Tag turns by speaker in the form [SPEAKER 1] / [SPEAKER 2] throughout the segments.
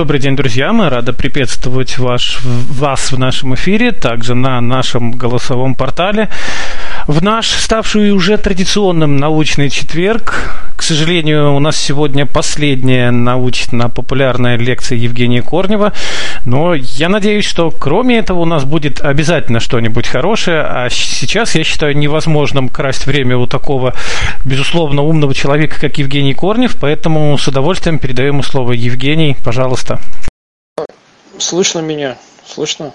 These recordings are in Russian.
[SPEAKER 1] Добрый день, друзья. Мы рады приветствовать ваш, вас в нашем эфире, также на нашем голосовом портале. В наш ставший уже традиционным научный четверг, к сожалению, у нас сегодня последняя научно-популярная лекция Евгения Корнева, но я надеюсь, что кроме этого у нас будет обязательно что-нибудь хорошее, а сейчас я считаю невозможным красть время у такого, безусловно, умного человека, как Евгений Корнев, поэтому с удовольствием передаю ему слово. Евгений, пожалуйста.
[SPEAKER 2] Слышно меня? Слышно?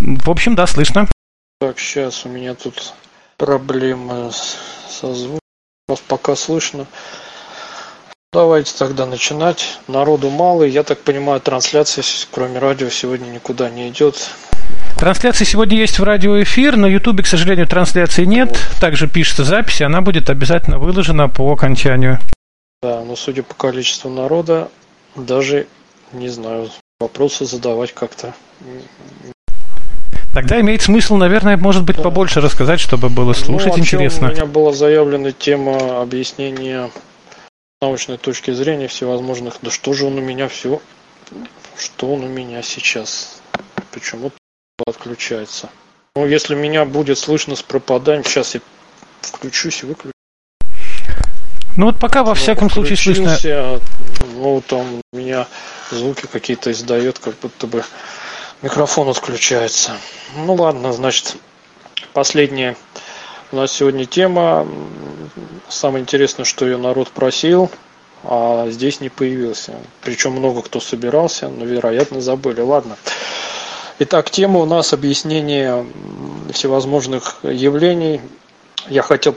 [SPEAKER 1] В общем, да, слышно.
[SPEAKER 2] Так, сейчас у меня тут проблемы со звуком. Вас пока слышно. Давайте тогда начинать. Народу мало. Я так понимаю, трансляция, кроме радио, сегодня никуда не идет.
[SPEAKER 1] Трансляция сегодня есть в радиоэфир, на Ютубе, к сожалению, трансляции нет. Вот. Также пишется запись, и она будет обязательно выложена по окончанию.
[SPEAKER 2] Да, но судя по количеству народа, даже не знаю, вопросы задавать как-то
[SPEAKER 1] Тогда имеет смысл, наверное, может быть, побольше рассказать, чтобы было слушать ну, интересно.
[SPEAKER 2] У меня была заявлена тема объяснения научной точки зрения всевозможных. Да что же он у меня все, что он у меня сейчас, почему отключается. Ну, если меня будет слышно с пропаданием, сейчас я включусь и выключу.
[SPEAKER 1] Ну вот пока во всяком случае слышно.
[SPEAKER 2] Ну там у меня звуки какие-то издает, как будто бы Микрофон отключается. Ну ладно, значит, последняя у нас сегодня тема. Самое интересное, что ее народ просил, а здесь не появился. Причем много кто собирался, но, вероятно, забыли. Ладно. Итак, тема у нас объяснение всевозможных явлений. Я хотел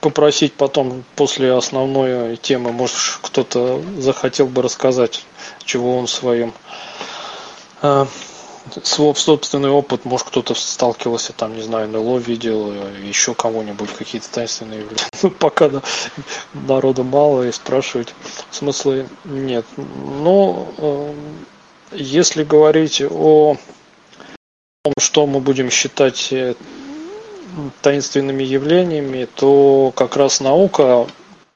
[SPEAKER 2] попросить потом, после основной темы, может, кто-то захотел бы рассказать, чего он в своем а, свой собственный опыт, может кто-то сталкивался, там, не знаю, НЛО видел, еще кого-нибудь, какие-то таинственные явления. Ну, пока да, народу мало и спрашивать смысла нет. Но э, если говорить о том, что мы будем считать э, таинственными явлениями, то как раз наука,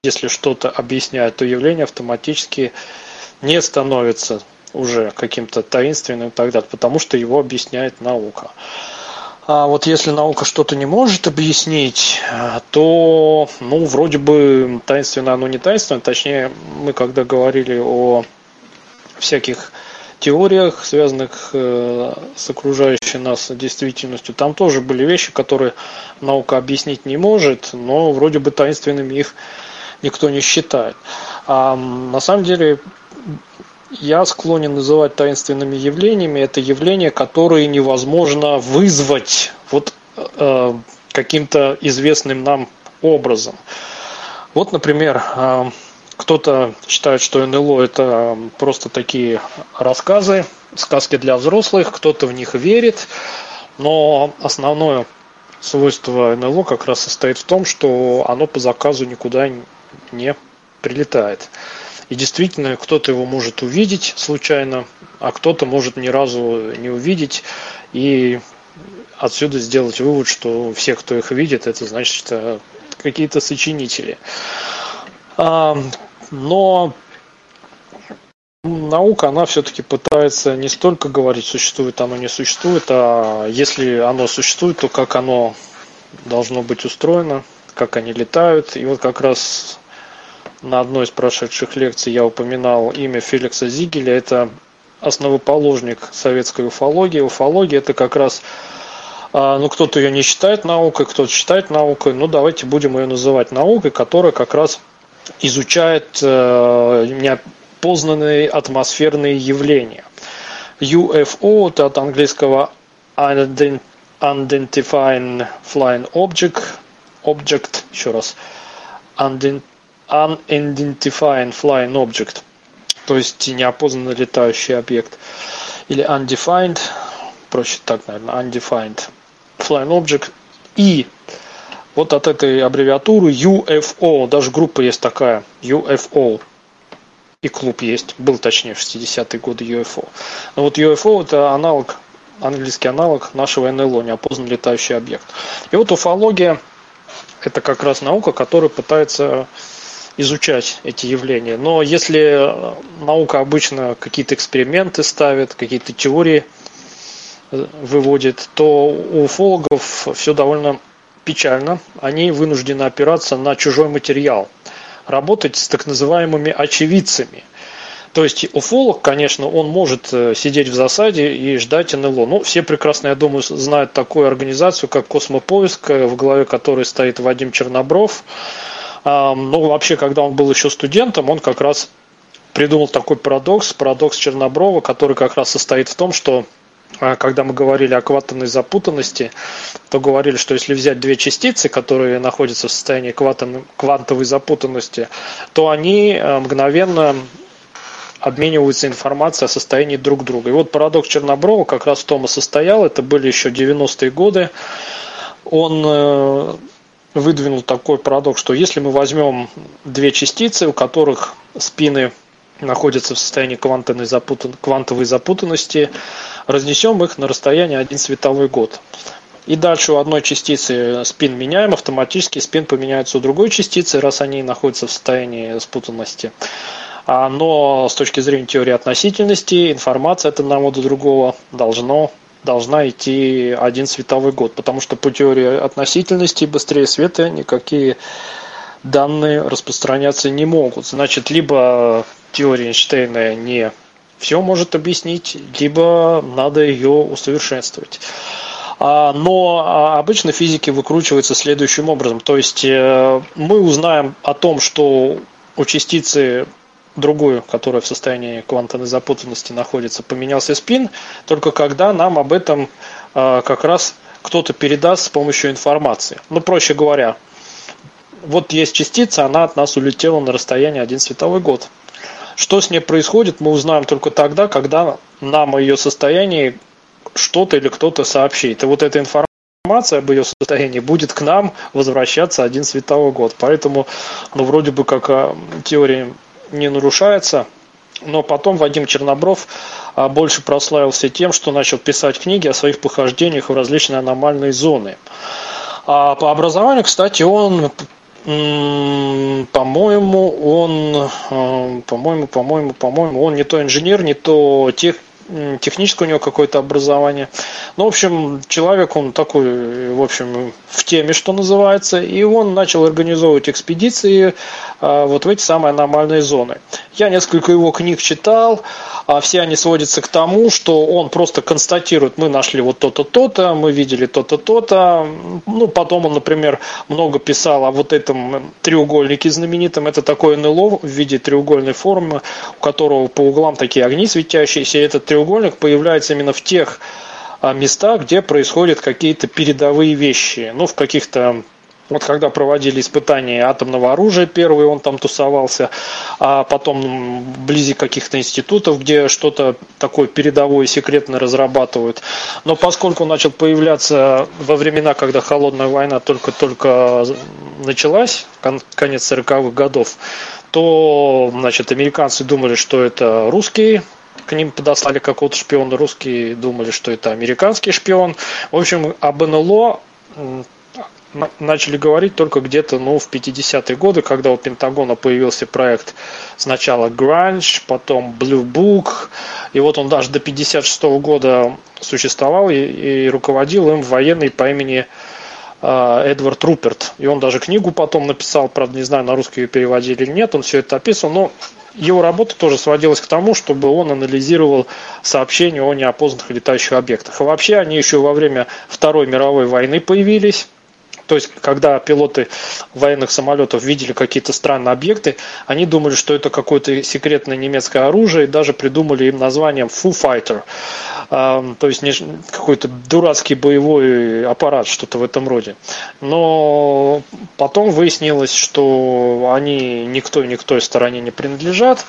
[SPEAKER 2] если что-то объясняет, то явление автоматически не становится уже каким-то таинственным и так далее, потому что его объясняет наука. А вот если наука что-то не может объяснить, то, ну, вроде бы таинственно оно не таинственно, точнее, мы когда говорили о всяких теориях, связанных э, с окружающей нас действительностью, там тоже были вещи, которые наука объяснить не может, но вроде бы таинственными их никто не считает. А на самом деле я склонен называть таинственными явлениями это явления, которые невозможно вызвать вот э, каким-то известным нам образом. Вот, например, э, кто-то считает, что НЛО это просто такие рассказы, сказки для взрослых, кто-то в них верит, но основное свойство НЛО как раз состоит в том, что оно по заказу никуда не прилетает. И действительно, кто-то его может увидеть случайно, а кто-то может ни разу не увидеть. И отсюда сделать вывод, что все, кто их видит, это значит, что какие-то сочинители. А, но наука, она все-таки пытается не столько говорить, существует оно, не существует, а если оно существует, то как оно должно быть устроено, как они летают. И вот как раз на одной из прошедших лекций я упоминал имя Феликса Зигеля. Это основоположник советской уфологии. Уфология это как раз а, ну, кто-то ее не считает наукой, кто-то считает наукой. Ну, давайте будем ее называть наукой, которая как раз изучает э, неопознанные атмосферные явления. UFO это от английского Unidentified Flying Object, object еще раз, unidentified flying object, то есть неопознанный летающий объект, или undefined, проще так, наверное, undefined flying object, и вот от этой аббревиатуры UFO, даже группа есть такая, UFO, и клуб есть, был точнее в 60-е годы UFO. Но вот UFO это аналог английский аналог нашего НЛО, неопознанный летающий объект. И вот уфология – это как раз наука, которая пытается изучать эти явления. Но если наука обычно какие-то эксперименты ставит, какие-то теории э, выводит, то у уфологов все довольно печально. Они вынуждены опираться на чужой материал, работать с так называемыми очевидцами – то есть уфолог, конечно, он может э, сидеть в засаде и ждать НЛО. Ну, все прекрасно, я думаю, знают такую организацию, как Космопоиск, э, в главе которой стоит Вадим Чернобров. Ну, вообще, когда он был еще студентом, он как раз придумал такой парадокс, парадокс Черноброва, который как раз состоит в том, что а, когда мы говорили о квантовой запутанности, то говорили, что если взять две частицы, которые находятся в состоянии квантовой запутанности, то они э, мгновенно обмениваются информацией о состоянии друг друга. И вот парадокс Черноброва как раз в том и состоял, это были еще 90-е годы. Он э, выдвинул такой парадокс, что если мы возьмем две частицы, у которых спины находятся в состоянии квантовой, запутан... квантовой запутанности, разнесем их на расстояние один световой год. И дальше у одной частицы спин меняем, автоматически спин поменяется у другой частицы, раз они находятся в состоянии спутанности. Но с точки зрения теории относительности информация от одного до другого должно должна идти один световой год, потому что по теории относительности быстрее света никакие данные распространяться не могут. Значит, либо теория Эйнштейна не все может объяснить, либо надо ее усовершенствовать. А, но а, обычно физики выкручиваются следующим образом. То есть э, мы узнаем о том, что у частицы другую, которая в состоянии квантовой запутанности находится, поменялся спин, только когда нам об этом э, как раз кто-то передаст с помощью информации. Ну, проще говоря, вот есть частица, она от нас улетела на расстояние один световой год. Что с ней происходит, мы узнаем только тогда, когда нам о ее состоянии что-то или кто-то сообщит. И вот эта информация об ее состоянии будет к нам возвращаться один световой год. Поэтому, ну, вроде бы как а, теория не нарушается. Но потом Вадим Чернобров а, больше прославился тем, что начал писать книги о своих похождениях в различные аномальные зоны. А по образованию, кстати, он по-моему, он, а, по-моему, по-моему, по-моему, он не то инженер, не то тех, техническое у него какое-то образование. Ну, в общем, человек, он такой, в общем, в теме, что называется, и он начал организовывать экспедиции а, вот в эти самые аномальные зоны. Я несколько его книг читал, а все они сводятся к тому, что он просто констатирует, мы нашли вот то-то, то-то, мы видели то-то, то-то. Ну, потом он, например, много писал о вот этом треугольнике знаменитом. Это такое НЛО в виде треугольной формы, у которого по углам такие огни светящиеся. И этот треугольник появляется именно в тех а, местах, где происходят какие-то передовые вещи. Ну, в каких-то вот когда проводили испытания атомного оружия, первый он там тусовался, а потом вблизи каких-то институтов, где что-то такое передовое секретно разрабатывают. Но поскольку он начал появляться во времена, когда холодная война только-только началась, конец 40-х годов, то значит, американцы думали, что это русские, к ним подослали какого-то шпиона, русские думали, что это американский шпион. В общем, об НЛО начали говорить только где-то ну, в 50-е годы, когда у Пентагона появился проект сначала Grunge, потом Blue Book, и вот он даже до 56 -го года существовал и, и руководил им военный по имени Эдвард Руперт. И он даже книгу потом написал, правда, не знаю, на русский ее переводили или нет, он все это описывал, но его работа тоже сводилась к тому, чтобы он анализировал сообщения о неопознанных летающих объектах. А вообще они еще во время Второй мировой войны появились. То есть, когда пилоты военных самолетов видели какие-то странные объекты, они думали, что это какое-то секретное немецкое оружие, и даже придумали им названием Foo Fighter. То есть, какой-то дурацкий боевой аппарат, что-то в этом роде. Но потом выяснилось, что они никто и никто из стороне не принадлежат.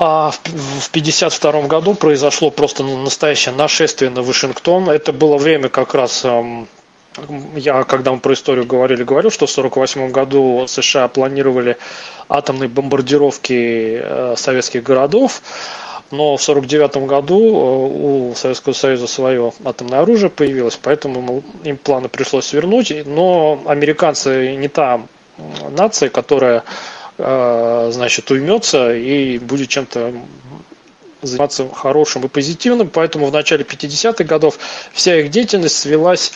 [SPEAKER 2] А в 1952 году произошло просто настоящее нашествие на Вашингтон. Это было время как раз я, когда мы про историю говорили, говорил, что в 1948 году США планировали атомные бомбардировки э, советских городов. но в 1949 году у Советского Союза свое атомное оружие появилось, поэтому им планы пришлось свернуть, но американцы не та нация, которая значит, уймется и будет чем-то заниматься хорошим и позитивным, поэтому в начале 50-х годов вся их деятельность свелась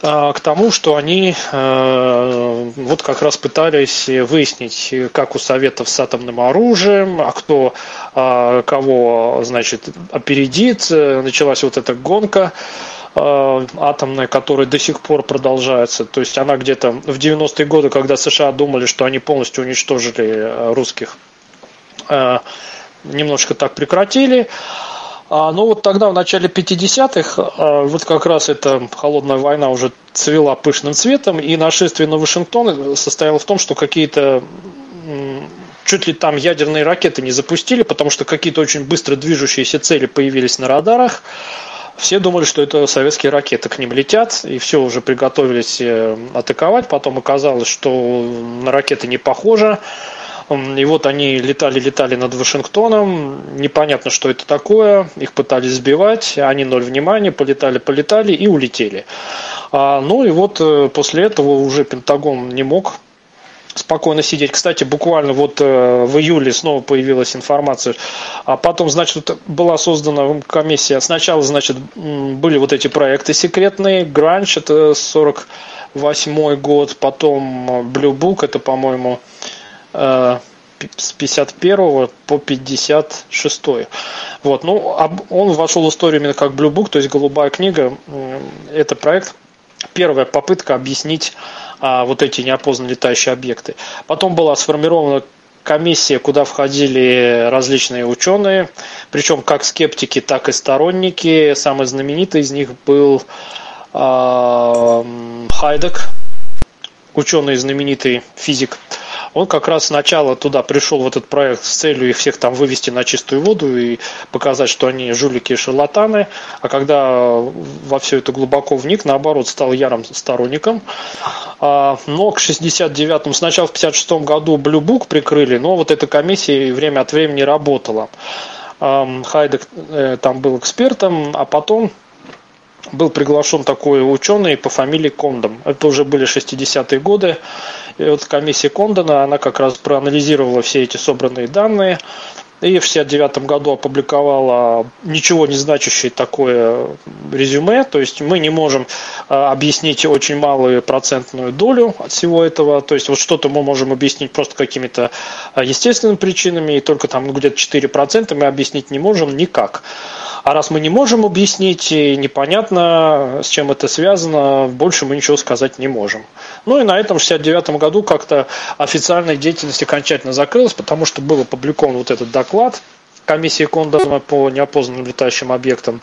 [SPEAKER 2] к тому, что они а, вот как раз пытались выяснить, как у Советов с атомным оружием, а кто а, кого, значит, опередит. Началась вот эта гонка атомная, которая до сих пор продолжается. То есть она где-то в 90-е годы, когда США думали, что они полностью уничтожили русских немножко так прекратили. А, ну вот тогда, в начале 50-х, а, вот как раз эта холодная война уже цвела пышным цветом, и нашествие на Вашингтон состояло в том, что какие-то чуть ли там ядерные ракеты не запустили, потому что какие-то очень быстро движущиеся цели появились на радарах. Все думали, что это советские ракеты к ним летят, и все уже приготовились э, атаковать. Потом оказалось, что на ракеты не похоже. И вот они летали-летали над Вашингтоном, непонятно, что это такое, их пытались сбивать, они ноль внимания, полетали-полетали и улетели. А, ну и вот э, после этого уже Пентагон не мог спокойно сидеть. Кстати, буквально вот э, в июле снова появилась информация, а потом, значит, была создана комиссия. Сначала, значит, были вот эти проекты секретные, Гранч, это 48 год, потом Blue Book, это, по-моему, Э, с 51 по 56. Вот, ну, он вошел в историю именно как Blue Book, то есть голубая книга. Это проект, первая попытка объяснить а, вот эти неопознанные летающие объекты. Потом была сформирована комиссия, куда входили различные ученые, причем как скептики, так и сторонники. Самый знаменитый из них был э, Хайдек, ученый знаменитый физик он как раз сначала туда пришел в этот проект с целью их всех там вывести на чистую воду и показать, что они жулики и шарлатаны, а когда во все это глубоко вник, наоборот, стал ярым сторонником. А, но к 69-му, сначала в 56-м году Blue Book прикрыли, но вот эта комиссия время от времени работала. Хайдек э, там был экспертом, а потом был приглашен такой ученый по фамилии Кондом. Это уже были 60-е годы. И вот комиссия Кондона, она как раз проанализировала все эти собранные данные и в 69 году опубликовала ничего не значащее такое резюме, то есть мы не можем а, объяснить очень малую процентную долю от всего этого, то есть вот что-то мы можем объяснить просто какими-то а, естественными причинами, и только там где-то 4% мы объяснить не можем никак. А раз мы не можем объяснить, непонятно, с чем это связано, больше мы ничего сказать не можем. Ну и на этом в 69 году как-то официальная деятельность окончательно закрылась, потому что был опубликован вот этот доклад комиссии Кондона по неопознанным летающим объектам.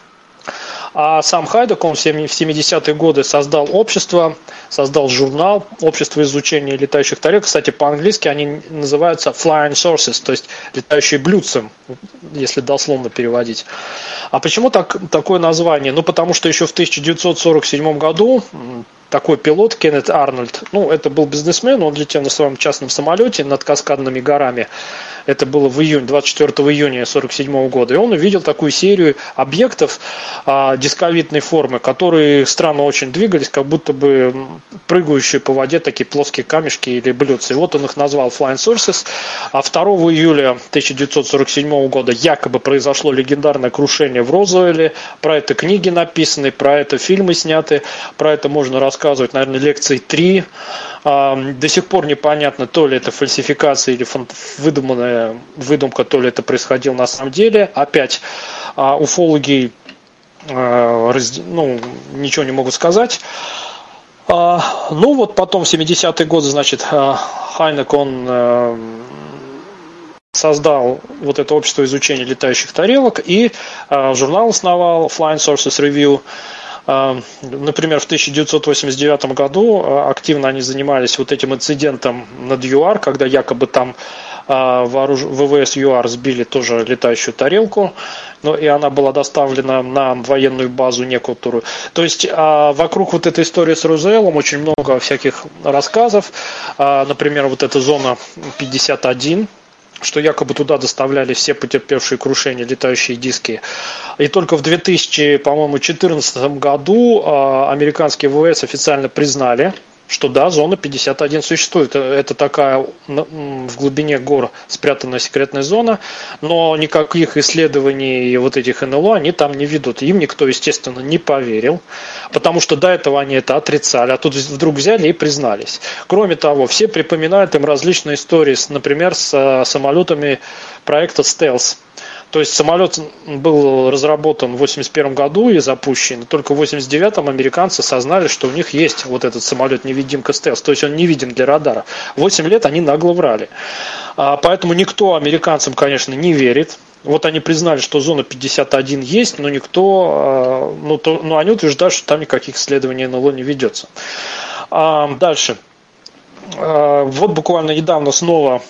[SPEAKER 2] А сам Хайдек, он в 70-е годы создал общество, создал журнал «Общество изучения летающих тарелок». Кстати, по-английски они называются «flying sources», то есть «летающие блюдца», если дословно переводить. А почему так, такое название? Ну, потому что еще в 1947 году такой пилот Кеннет Арнольд. Ну, это был бизнесмен, он летел на своем частном самолете над Каскадными горами. Это было в июне, 24 июня 1947 года. И он увидел такую серию объектов а, дисковидной формы, которые странно очень двигались, как будто бы прыгающие по воде такие плоские камешки или блюдца. И вот он их назвал Flying Sources. А 2 июля 1947 года якобы произошло легендарное крушение в Розуэле. Про это книги написаны, про это фильмы сняты, про это можно рассказать рассказывать, наверное, лекции три. До сих пор непонятно, то ли это фальсификация или выдуманная выдумка, то ли это происходило на самом деле. Опять а, уфологи а, ну, ничего не могут сказать. А, ну вот потом в 70-е годы, значит, Хайнек, он создал вот это общество изучения летающих тарелок и журнал основал Flying Sources Review. А, например, в 1989 году а, активно они занимались вот этим инцидентом над ЮАР, когда якобы там а, ВВС ЮАР сбили тоже летающую тарелку, но и она была доставлена на военную базу некоторую. То есть вокруг вот этой истории с Розуэлом очень много всяких рассказов. Например, вот эта зона 51, что якобы туда доставляли все потерпевшие крушение летающие диски. И только в 2014 году а, американские ВВС официально признали, что да, зона 51 существует. Это такая в глубине гор спрятанная секретная зона, но никаких исследований вот этих НЛО они там не ведут. Им никто, естественно, не поверил, потому что до этого они это отрицали, а тут вдруг взяли и признались. Кроме того, все припоминают им различные истории, например, с самолетами проекта «Стелс», то есть самолет был разработан в 1981 году и запущен. Только в 1989 американцы осознали, что у них есть вот этот самолет-невидимка стелс. То есть он не для радара. 8 лет они нагло врали. А, поэтому никто американцам, конечно, не верит. Вот они признали, что зона 51 есть, но никто, а, ну, то, но они утверждают, что там никаких исследований НЛО не ведется. А, дальше. Вот буквально недавно снова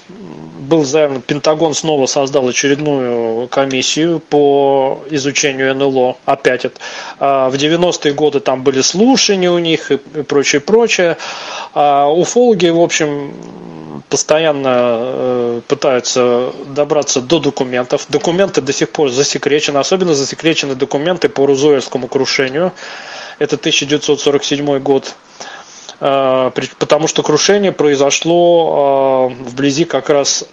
[SPEAKER 2] был заявлен, Пентагон снова создал очередную комиссию по изучению НЛО. Опять это. А, в 90-е годы там были слушания у них и прочее, прочее. А уфологи, в общем, постоянно э, пытаются добраться до документов. Документы до сих пор засекречены, особенно засекречены документы по Рузуэльскому крушению. Это 1947 год. Э, потому что крушение произошло э, вблизи как раз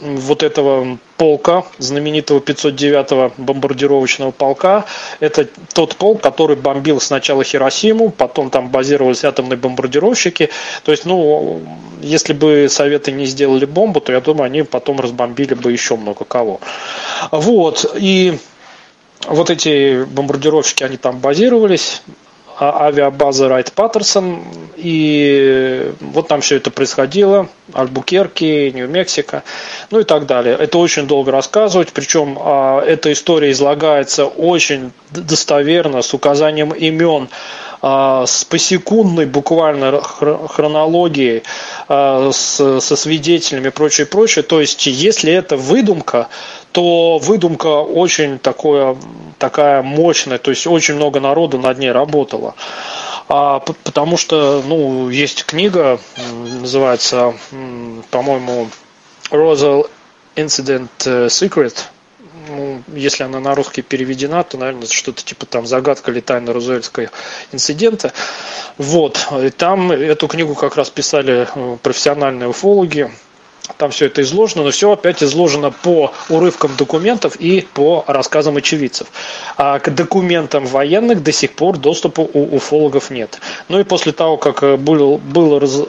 [SPEAKER 2] вот этого полка, знаменитого 509-го бомбардировочного полка. Это тот полк, который бомбил сначала Хиросиму, потом там базировались атомные бомбардировщики. То есть, ну, если бы Советы не сделали бомбу, то я думаю, они потом разбомбили бы еще много кого. Вот, и вот эти бомбардировщики, они там базировались, авиабазы Райт Паттерсон. И вот там все это происходило. Альбукерки, Нью-Мексико, ну и так далее. Это очень долго рассказывать. Причем а, эта история излагается очень достоверно, с указанием имен а, с посекундной буквально хронологией, со свидетелями и прочее, прочее. То есть, если это выдумка, то выдумка очень такое, такая мощная, то есть очень много народу над ней работало. А, потому что, ну, есть книга, называется, по-моему, Rosal Incident э, Secret, ну, если она на русский переведена, то, наверное, что-то типа там загадка или тайна Розуэльского инцидента. Вот. И там эту книгу как раз писали э, профессиональные уфологи, там все это изложено, но все опять изложено по урывкам документов и по рассказам очевидцев. А к документам военных до сих пор доступа у уфологов нет. Ну и после того, как э, было, было раз,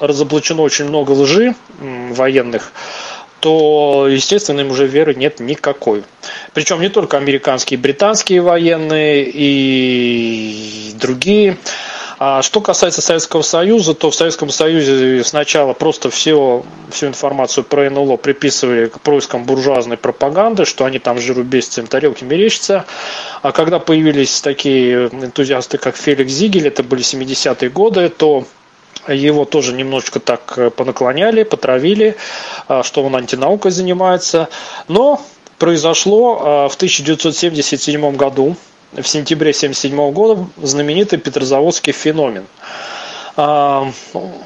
[SPEAKER 2] разоблачено очень много лжи военных, то, естественно, им уже веры нет никакой. Причем не только американские, британские военные и другие. А что касается Советского Союза, то в Советском Союзе сначала просто все, всю информацию про НЛО приписывали к проискам буржуазной пропаганды, что они там жиру бесятся, им тарелки мерещатся. А когда появились такие энтузиасты, как Феликс Зигель, это были 70-е годы, то его тоже немножечко так понаклоняли, потравили, а, что он антинаукой занимается. Но произошло а, в 1977 году в сентябре 1977 года знаменитый петрозаводский феномен. А,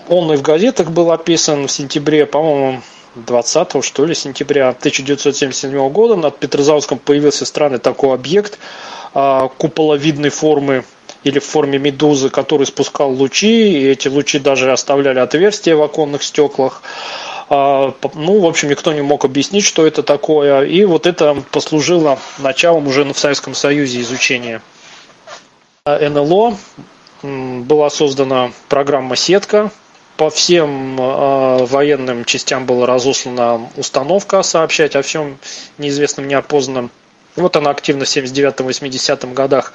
[SPEAKER 2] он и в газетах был описан в сентябре, по-моему, 20 что ли, сентября 1977 года над Петрозаводском появился странный такой объект а, куполовидной формы или в форме медузы, который спускал лучи, и эти лучи даже оставляли отверстия в оконных стеклах. А, ну, в общем, никто не мог объяснить, что это такое. И вот это послужило началом уже в Советском Союзе изучения НЛО. Была создана программа «Сетка», по всем э, военным частям была разослана установка сообщать о всем неизвестном, неопознанном. Вот она активно в 79-80 годах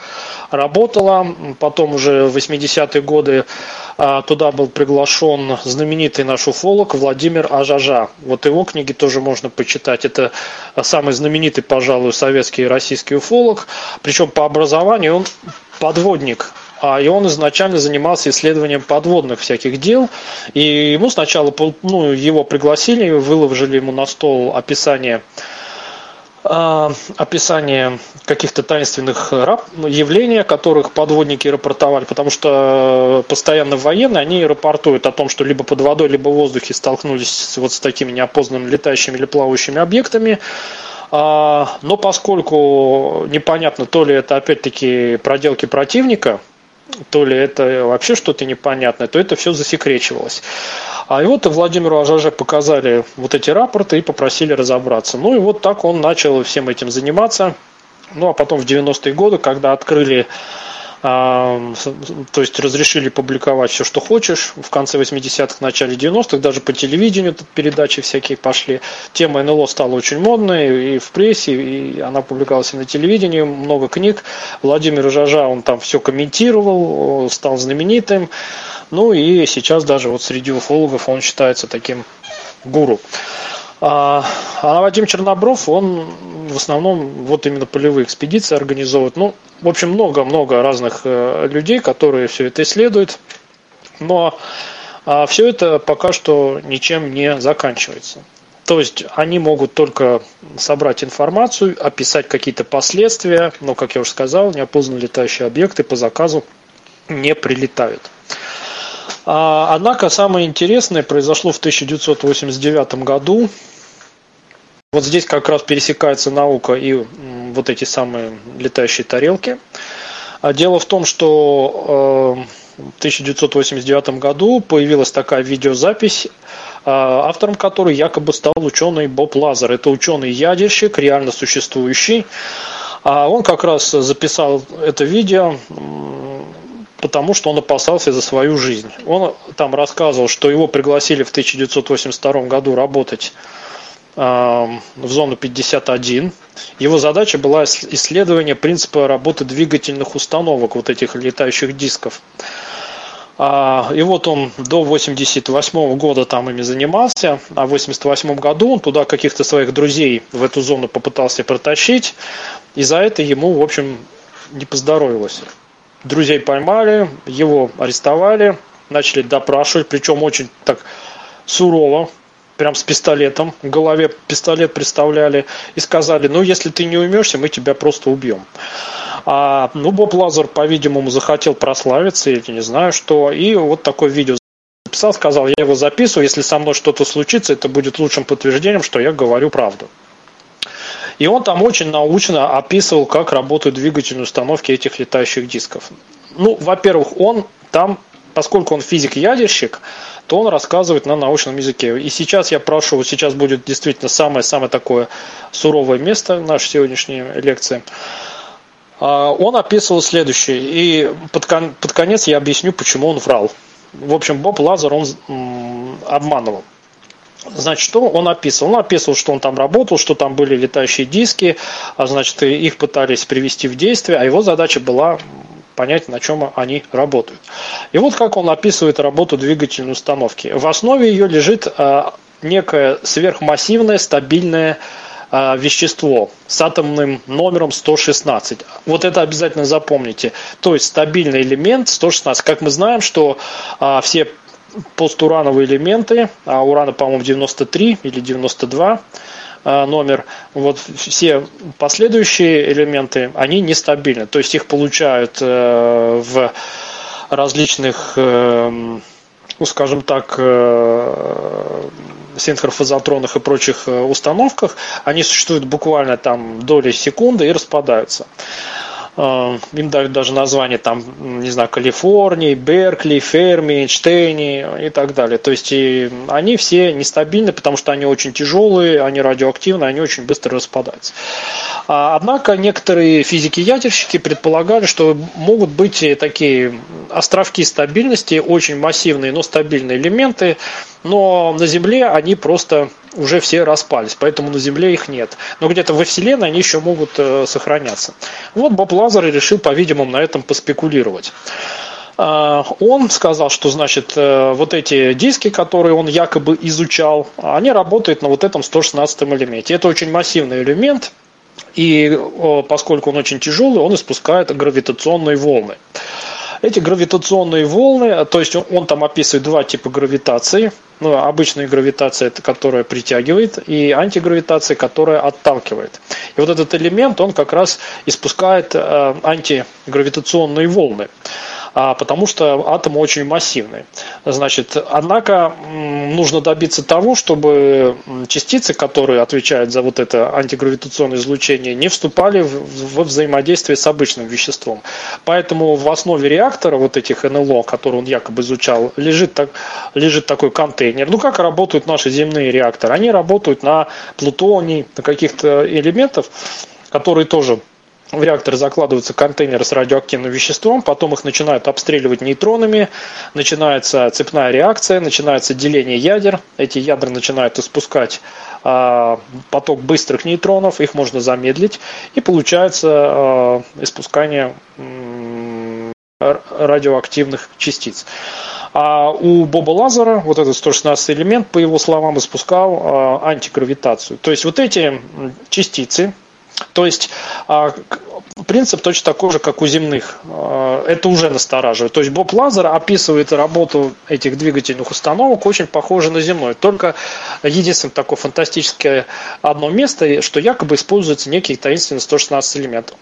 [SPEAKER 2] работала. Потом уже в 80-е годы а, туда был приглашен знаменитый наш уфолог Владимир Ажажа. Вот его книги тоже можно почитать. Это самый знаменитый, пожалуй, советский и российский уфолог. Причем по образованию он подводник. А и он изначально занимался исследованием подводных всяких дел. И ему сначала ну, его пригласили, выложили ему на стол описание описание каких-то таинственных явлений, о которых подводники рапортовали, потому что постоянно военные, они рапортуют о том, что либо под водой, либо в воздухе столкнулись вот с такими неопознанными летающими или плавающими объектами, а, но поскольку непонятно, то ли это опять-таки проделки противника, то ли это вообще что-то непонятное, то это все засекречивалось. А и вот Владимиру Ажаже показали вот эти рапорты и попросили разобраться. Ну и вот так он начал всем этим заниматься. Ну а потом в 90-е годы, когда открыли то есть разрешили публиковать все, что хочешь. В конце 80-х, начале 90-х даже по телевидению передачи всякие пошли. Тема НЛО стала очень модной и в прессе, и она публиковалась и на телевидении, много книг. Владимир Жажа, он там все комментировал, стал знаменитым. Ну и сейчас даже вот среди уфологов он считается таким гуру. А, а Вадим Чернобров, он в основном вот именно полевые экспедиции организовывает. Ну, в общем, много-много разных э, людей, которые все это исследуют. Но а, все это пока что ничем не заканчивается. То есть они могут только собрать информацию, описать какие-то последствия, но, как я уже сказал, неопознанные летающие объекты по заказу не прилетают. А, однако самое интересное произошло в 1989 году. Вот здесь как раз пересекается наука и вот эти самые летающие тарелки. А дело в том, что э, в 1989 году появилась такая видеозапись, э, автором которой якобы стал ученый Боб Лазер. Это ученый-ядерщик, реально существующий. А он как раз записал это видео потому что он опасался за свою жизнь. Он там рассказывал, что его пригласили в 1982 году работать э, в зону 51. Его задача была исследование принципа работы двигательных установок вот этих летающих дисков. А, и вот он до 88 года там ими занимался, а в 88 году он туда каких-то своих друзей в эту зону попытался протащить, и за это ему, в общем, не поздоровилось друзей поймали, его арестовали, начали допрашивать, причем очень так сурово, прям с пистолетом, в голове пистолет представляли и сказали, ну если ты не уймешься, мы тебя просто убьем. А, ну, Боб Лазар, по-видимому, захотел прославиться или не знаю что, и вот такое видео записал, сказал, я его записываю, если со мной что-то случится, это будет лучшим подтверждением, что я говорю правду. И он там очень научно описывал, как работают двигательные установки этих летающих дисков. Ну, во-первых, он там, поскольку он физик-ядерщик, то он рассказывает на научном языке. И сейчас я прошу, вот сейчас будет действительно самое-самое такое суровое место нашей сегодняшней лекции. А, он описывал следующее, и под, кон- под конец я объясню, почему он врал. В общем, Боб Лазар, он обманывал. Значит, что он описывал? Он описывал, что он там работал, что там были летающие диски, а значит, их пытались привести в действие, а его задача была понять, на чем они работают. И вот как он описывает работу двигательной установки. В основе ее лежит а, некое сверхмассивное, стабильное а, вещество с атомным номером 116. Вот это обязательно запомните. То есть стабильный элемент 116. Как мы знаем, что а, все постурановые элементы, а урана, по-моему, 93 или 92 а, номер, вот все последующие элементы, они нестабильны, то есть их получают э, в различных, э, ну, скажем так, э, синхрофазотронных и прочих установках, они существуют буквально там доли секунды и распадаются. Э, им дают даже название там, не знаю, Калифорнии, Беркли, Ферми, Эйнштейни и так далее. То есть и они все нестабильны, потому что они очень тяжелые, они радиоактивны, они очень быстро распадаются. А, однако некоторые физики-ядерщики предполагали, что могут быть такие островки стабильности, очень массивные, но стабильные элементы, но на Земле они просто уже все распались, поэтому на Земле их нет. Но где-то во Вселенной они еще могут э, сохраняться. Вот Боб Лазар решил, по-видимому, на этом поспекулировать а, он сказал, что значит э, вот эти диски, которые он якобы изучал, они работают на вот этом 116 элементе. Это очень массивный элемент, и поскольку он очень тяжелый, он испускает гравитационные волны. Эти гравитационные волны, то есть он, он там описывает два типа гравитации. Ну, обычная гравитация, которая притягивает, и антигравитация, которая отталкивает. И вот этот элемент, он как раз испускает э, антигравитационные волны. А, потому что атомы очень массивные. Значит, однако нужно добиться того, чтобы частицы, которые отвечают за вот это антигравитационное излучение, не вступали в взаимодействие с обычным веществом. Поэтому в основе реактора вот этих НЛО, которые он якобы изучал, лежит, так, лежит такой контейнер. Ну, как работают наши земные реакторы? Они работают на плутонии, на каких-то элементах, которые тоже в реактор закладываются контейнеры с радиоактивным веществом, потом их начинают обстреливать нейтронами, начинается цепная реакция, начинается деление ядер, эти ядра начинают испускать э, поток быстрых нейтронов, их можно замедлить, и получается э, испускание э, радиоактивных частиц. А у Боба Лазера вот этот 116 элемент, по его словам, испускал э, антигравитацию. То есть вот эти частицы, то есть а, принцип точно такой же, как у земных. А, это уже настораживает. То есть Боб Лазер описывает работу этих двигательных установок очень похоже на земной. Только единственное такое фантастическое одно место, что якобы используется некий таинственный 116 элемент.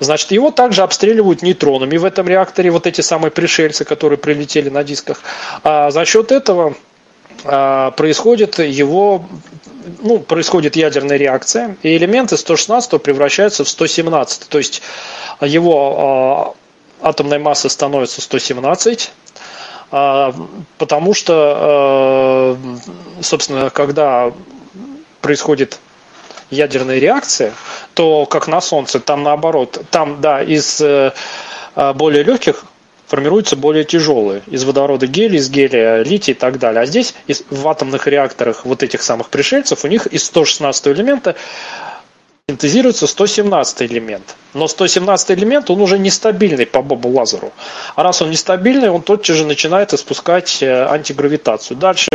[SPEAKER 2] Значит, его также обстреливают нейтронами в этом реакторе, вот эти самые пришельцы, которые прилетели на дисках. А за счет этого происходит его ну, происходит ядерная реакция, и элементы 116 превращаются в 117. То есть его э, атомная масса становится 117, э, потому что, собственно, когда происходит ядерная реакция, то как на Солнце, там наоборот, там, да, из э, более легких формируются более тяжелые. Из водорода гелий, из гелия литий и так далее. А здесь в атомных реакторах вот этих самых пришельцев у них из 116 элемента синтезируется 117 элемент. Но 117 элемент, он уже нестабильный по Бобу Лазеру. А раз он нестабильный, он тотчас же начинает испускать э, антигравитацию. Дальше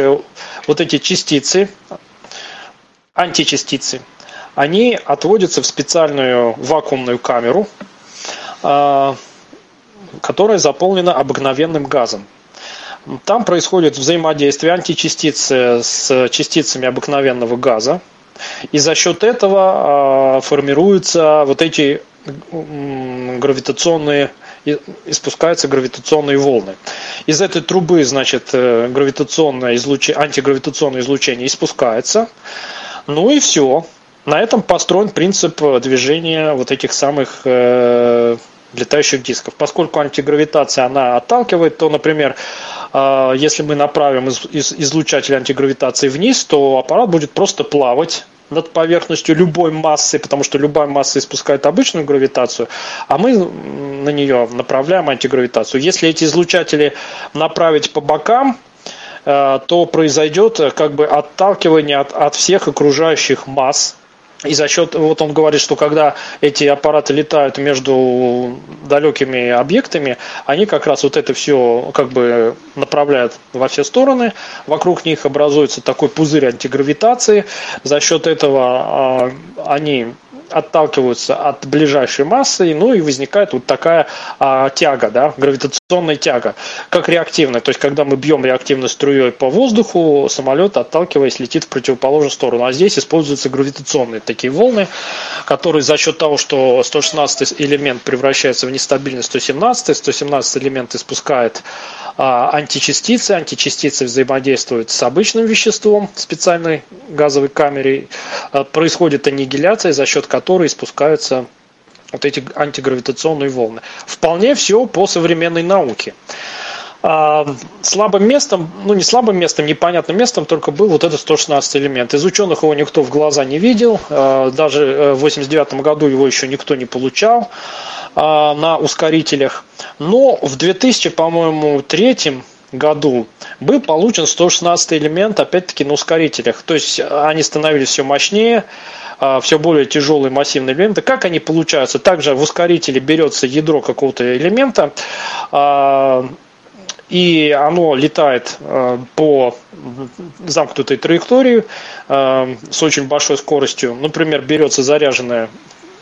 [SPEAKER 2] вот эти частицы, античастицы, они отводятся в специальную вакуумную камеру, а, которая заполнена обыкновенным газом. Там происходит взаимодействие античастицы с частицами обыкновенного газа, и за счет этого а, формируются вот эти гравитационные испускаются гравитационные волны. Из этой трубы, значит, э, гравитационное излучение, антигравитационное излучение испускается. Ну и все. На этом построен принцип движения вот этих самых э, летающих дисков. Поскольку антигравитация она отталкивает, то, например, а, если мы направим излучатель антигравитации вниз, то аппарат будет просто плавать над поверхностью любой массы, потому что любая масса испускает обычную гравитацию, а мы на нее направляем антигравитацию. Если эти излучатели направить по бокам, э, то произойдет как бы отталкивание от, от всех окружающих масс, и за счет, вот он говорит, что когда эти аппараты летают между далекими объектами, они как раз вот это все как бы направляют во все стороны, вокруг них образуется такой пузырь антигравитации, за счет этого а, они отталкиваются от ближайшей массы, ну и возникает вот такая а, тяга, да, гравитационная тяга, как реактивная. То есть, когда мы бьем реактивной струей по воздуху, самолет, отталкиваясь, летит в противоположную сторону. А здесь используются гравитационные такие волны, которые за счет того, что 116 элемент превращается в нестабильный 117, 117 элемент испускает античастицы, античастицы взаимодействуют с обычным веществом в специальной газовой камере, а, происходит аннигиляция, за счет которой спускаются вот эти антигравитационные волны. Вполне все по современной науке. А, слабым местом, ну не слабым местом, непонятным местом только был вот этот 116 элемент. Из ученых его никто в глаза не видел, даже э, в 89 году его еще никто не получал. А, на ускорителях. Но в 2000, по-моему, третьем году был получен 116 элемент, опять-таки, на ускорителях. То есть они становились все мощнее, а, все более тяжелые массивные элементы. Как они получаются? Также в ускорителе берется ядро какого-то элемента, а, и оно летает по замкнутой траектории с очень большой скоростью. Например, берется заряженное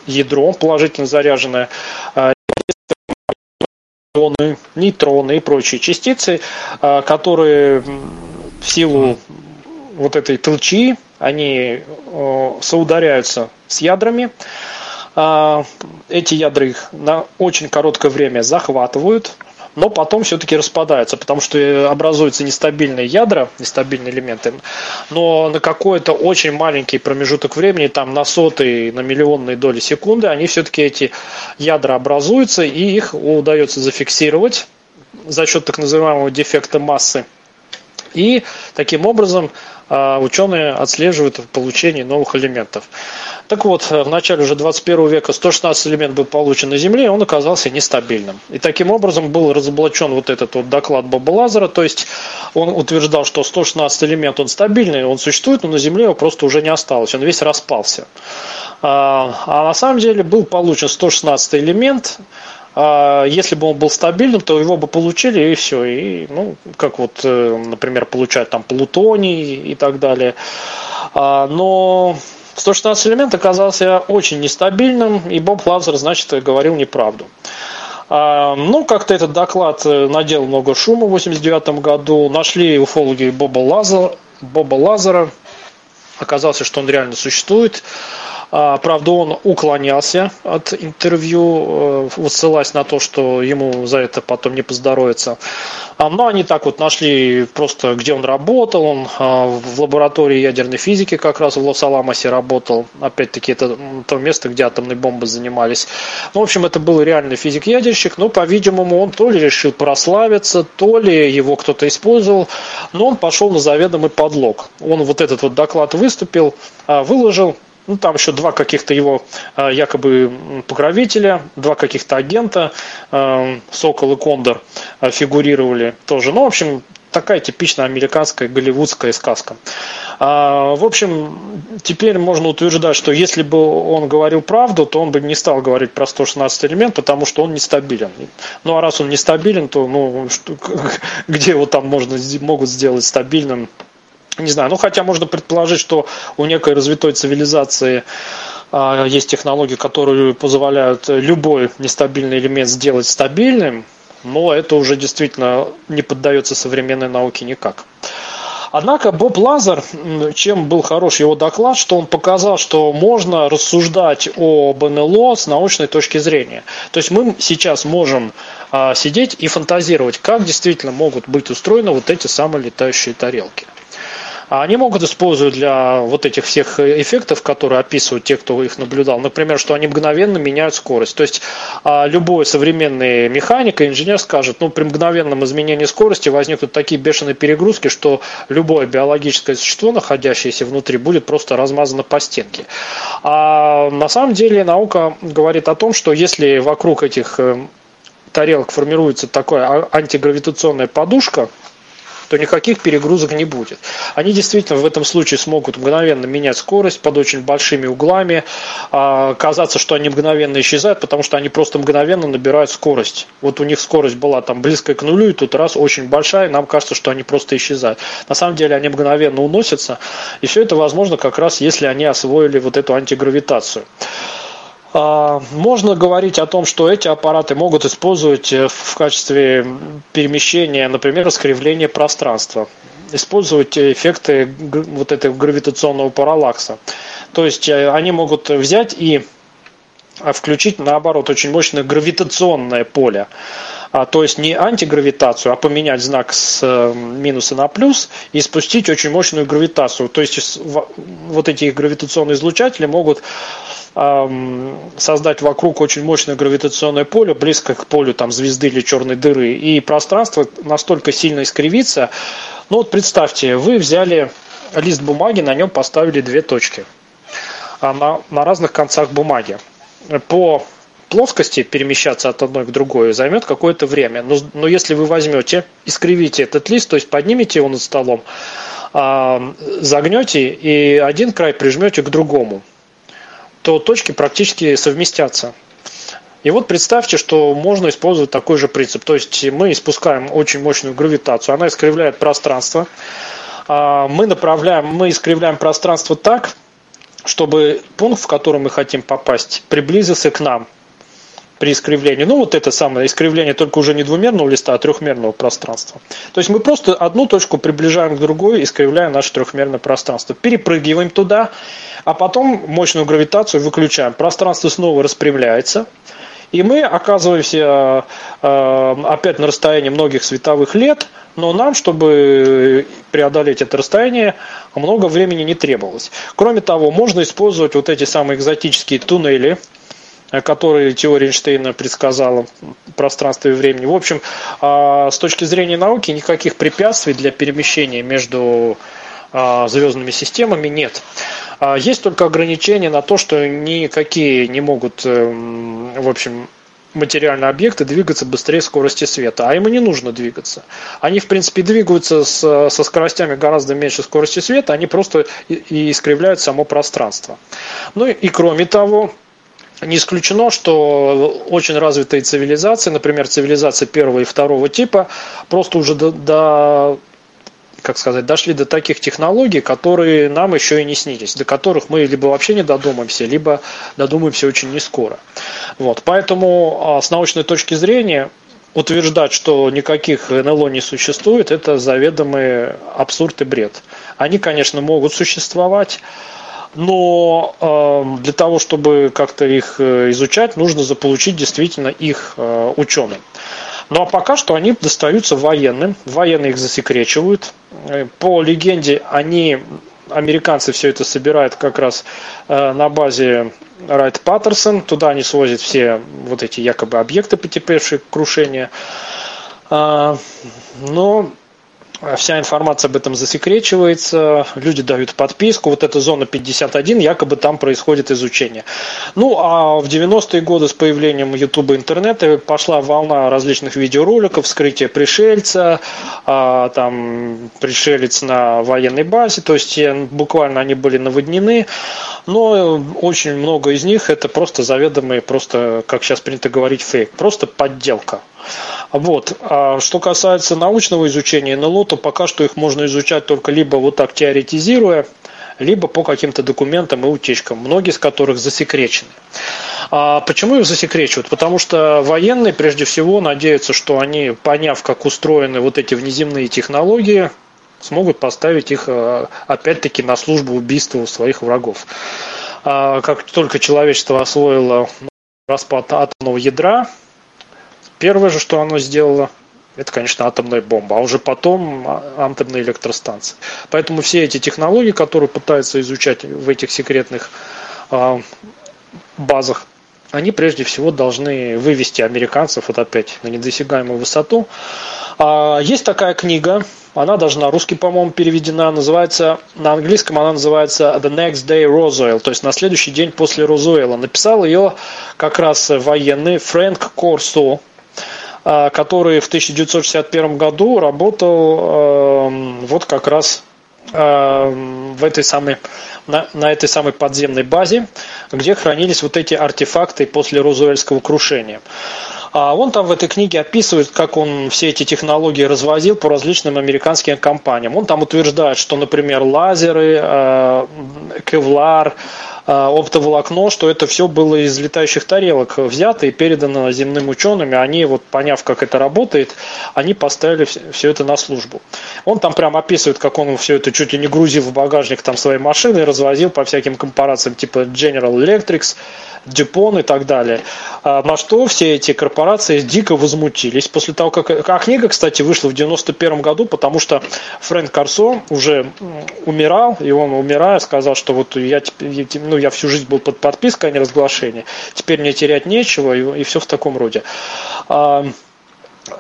[SPEAKER 2] ядро положительно заряженное, протоны, нейтроны и прочие частицы, которые в силу вот этой толчи, они соударяются с ядрами, эти ядра их на очень короткое время захватывают, но потом все-таки распадаются, потому что образуются нестабильные ядра, нестабильные элементы, но на какой-то очень маленький промежуток времени, там на сотые, на миллионные доли секунды, они все-таки эти ядра образуются, и их удается зафиксировать за счет так называемого дефекта массы. И таким образом а, ученые отслеживают получение новых элементов. Так вот, в начале уже 21 века 116 элементов был получен на Земле, и он оказался нестабильным. И таким образом был разоблачен вот этот вот доклад Боба Лазера, то есть он утверждал, что 116 элемент он стабильный, он существует, но на Земле его просто уже не осталось, он весь распался. А, а на самом деле был получен 116 элемент, а если бы он был стабильным, то его бы получили и все. И, ну, как вот, э, например, получают там плутоний и так далее. А, но 116 элемент оказался очень нестабильным, и Боб Лазер, значит, говорил неправду. А, ну, как-то этот доклад э, надел много шума в 1989 году. Нашли уфологи Боба Лазера, Боба Лазера. Оказалось, что он реально существует. А, правда, он уклонялся от интервью, э, ссылаясь на то, что ему за это потом не поздоровится. А, но они так вот нашли просто, где он работал. Он а, в лаборатории ядерной физики как раз в Лос-Аламосе работал. Опять-таки, это то место, где атомные бомбы занимались. Ну, в общем, это был реальный физик-ядерщик. Но, по-видимому, он то ли решил прославиться, то ли его кто-то использовал. Но он пошел на заведомый подлог. Он вот этот вот доклад выступил, выложил, ну, там еще два каких-то его э, якобы покровителя, два каких-то агента, э, Сокол и Кондор э, фигурировали тоже. Ну, в общем, такая типичная американская голливудская сказка. А, в общем, теперь можно утверждать, что если бы он говорил правду, то он бы не стал говорить про 116 элемент, потому что он нестабилен. Ну а раз он нестабилен, то ну, что, где его там можно, могут сделать стабильным, не знаю, ну хотя можно предположить, что у некой развитой цивилизации а, есть технологии, которые позволяют любой нестабильный элемент сделать стабильным, но это уже действительно не поддается современной науке никак. Однако Боб Лазер, чем был хорош его доклад, что он показал, что можно рассуждать об НЛО с научной точки зрения. То есть мы сейчас можем а, сидеть и фантазировать, как действительно могут быть устроены вот эти самые летающие тарелки. А они могут использовать для вот этих всех эффектов, которые описывают те, кто их наблюдал. Например, что они мгновенно меняют скорость. То есть а, любой современный механик инженер скажет, ну при мгновенном изменении скорости возникнут такие бешеные перегрузки, что любое биологическое существо, находящееся внутри, будет просто размазано по стенке. А на самом деле наука говорит о том, что если вокруг этих э, тарелок формируется такая антигравитационная подушка, то никаких перегрузок не будет. Они действительно в этом случае смогут мгновенно менять скорость под очень большими углами, а, казаться, что они мгновенно исчезают, потому что они просто мгновенно набирают скорость. Вот у них скорость была там близкая к нулю, и тут раз очень большая, и нам кажется, что они просто исчезают. На самом деле они мгновенно уносятся, и все это возможно как раз, если они освоили вот эту антигравитацию. А, можно говорить о том, что эти аппараты могут использовать э, в качестве перемещения, например, искривления пространства, использовать эффекты вот этого гравитационного параллакса. То есть э, они могут взять и а, включить, наоборот, очень мощное гравитационное поле. А, то есть не антигравитацию, а поменять знак с э, минуса на плюс и спустить очень мощную гравитацию. То есть вот эти гравитационные излучатели могут создать вокруг очень мощное гравитационное поле, близко к полю там, звезды или черной дыры, и пространство настолько сильно искривится. Ну вот представьте, вы взяли лист бумаги, на нем поставили две точки а на, на разных концах бумаги. По плоскости перемещаться от одной к другой займет какое-то время. Но, но если вы возьмете, искривите этот лист, то есть поднимете его над столом, загнете и один край прижмете к другому, то точки практически совместятся. И вот представьте, что можно использовать такой же принцип. То есть мы испускаем очень мощную гравитацию, она искривляет пространство. А, мы направляем, мы искривляем пространство так, чтобы пункт, в который мы хотим попасть, приблизился к нам. При искривлении. Ну, вот это самое искривление только уже не двумерного листа, а трехмерного пространства. То есть мы просто одну точку приближаем к другой, искривляя наше трехмерное пространство. Перепрыгиваем туда, а потом мощную гравитацию выключаем. Пространство снова распрямляется. И мы оказываемся э, опять на расстоянии многих световых лет, но нам, чтобы преодолеть это расстояние, много времени не требовалось. Кроме того, можно использовать вот эти самые экзотические туннели, которые теория Эйнштейна предсказала пространство и времени. В общем, а, с точки зрения науки никаких препятствий для перемещения между а, звездными системами нет. А, есть только ограничения на то, что никакие не могут, эм, в общем, материальные объекты двигаться быстрее скорости света, а им и не нужно двигаться. Они, в принципе, двигаются с, со скоростями гораздо меньше скорости света, они просто и, и искривляют само пространство. Ну и, и кроме того, не исключено, что очень развитые цивилизации, например, цивилизация первого и второго типа, просто уже до, до как сказать, дошли до таких технологий, которые нам еще и не снились, до которых мы либо вообще не додумаемся, либо додумаемся очень не скоро. Вот. Поэтому а, с научной точки зрения утверждать, что никаких НЛО не существует, это заведомый абсурд и бред. Они, конечно, могут существовать, но э, для того, чтобы как-то их э, изучать, нужно заполучить действительно их э, ученым. Ну а пока что они достаются военным, военные их засекречивают. Э, по легенде, они, американцы все это собирают как раз э, на базе Райт Паттерсон, туда они свозят все вот эти якобы объекты, потерпевшие крушение. А, но вся информация об этом засекречивается, люди дают подписку, вот эта зона 51, якобы там происходит изучение. Ну, а в 90-е годы с появлением YouTube и интернета пошла волна различных видеороликов, вскрытие пришельца, а, там пришелец на военной базе, то есть буквально они были наводнены, но очень много из них это просто заведомые, просто, как сейчас принято говорить, фейк, просто подделка. Вот. А что касается научного изучения НЛО, то пока что их можно изучать только либо вот так теоретизируя, либо по каким-то документам и утечкам, многие из которых засекречены. А почему их засекречивают? Потому что военные, прежде всего, надеются, что они, поняв, как устроены вот эти внеземные технологии, смогут поставить их, а, опять-таки, на службу убийства своих врагов. А как только человечество освоило распад атомного ядра, Первое же, что оно сделало, это, конечно, атомная бомба, а уже потом а, атомные электростанции. Поэтому все эти технологии, которые пытаются изучать в этих секретных э, базах, они прежде всего должны вывести американцев вот опять на недосягаемую высоту. А, есть такая книга, она даже на русский, по-моему, переведена, называется, на английском она называется The Next Day Roswell, то есть на следующий день после Розуэлла. Написал ее как раз военный Фрэнк Корсо, а, который в 1961 году работал эм, вот как раз эм, в этой самой, на, на этой самой подземной базе, где хранились вот эти артефакты после Розуэльского крушения. А он там в этой книге описывает, как он все эти технологии развозил по различным американским компаниям. Он там утверждает, что, например, лазеры, э, кевлар, а, оптоволокно, что это все было из летающих тарелок взято и передано земным ученым, и они, вот поняв, как это работает, они поставили все это на службу. Он там прям описывает, как он все это чуть ли не грузил в багажник там своей машины и развозил по всяким корпорациям типа General Electric, Дюпон и так далее. А, на что все эти корпорации дико возмутились. После того, как... А книга, кстати, вышла в 91 году, потому что Фрэнк Карсо уже умирал, и он, умирая, сказал, что вот я, ну, я всю жизнь был под подпиской, а не разглашение. Теперь мне терять нечего, и, и все в таком роде. А,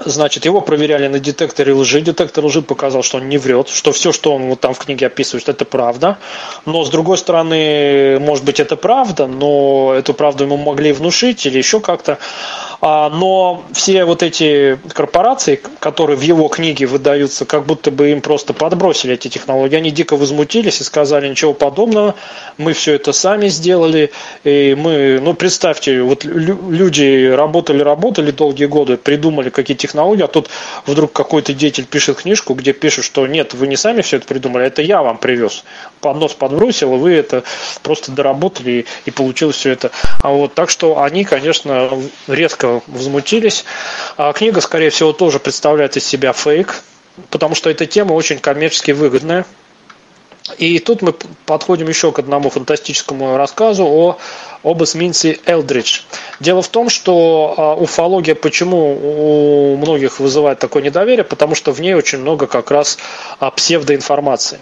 [SPEAKER 2] Значит, его проверяли на детекторе лжи. Детектор лжи показал, что он не врет, что все, что он вот там в книге описывает, это правда. Но, с другой стороны, может быть, это правда, но эту правду ему могли внушить или еще как-то. А, но все вот эти корпорации, которые в его книге выдаются, как будто бы им просто подбросили эти технологии, они дико возмутились и сказали, ничего подобного, мы все это сами сделали, и мы, ну, представьте, вот люди работали, работали долгие годы, придумали какие технологии, а тут вдруг какой-то деятель пишет книжку, где пишет, что нет, вы не сами все это придумали, это я вам привез. Поднос подбросил, вы это просто доработали, и получилось все это. А вот, так что они, конечно, резко возмутились. А книга, скорее всего, тоже представляет из себя фейк, потому что эта тема очень коммерчески выгодная. И тут мы подходим еще к одному фантастическому рассказу о, об эсминце Элдридж. Дело в том, что а, уфология почему у многих вызывает такое недоверие, потому что в ней очень много как раз а, псевдоинформации.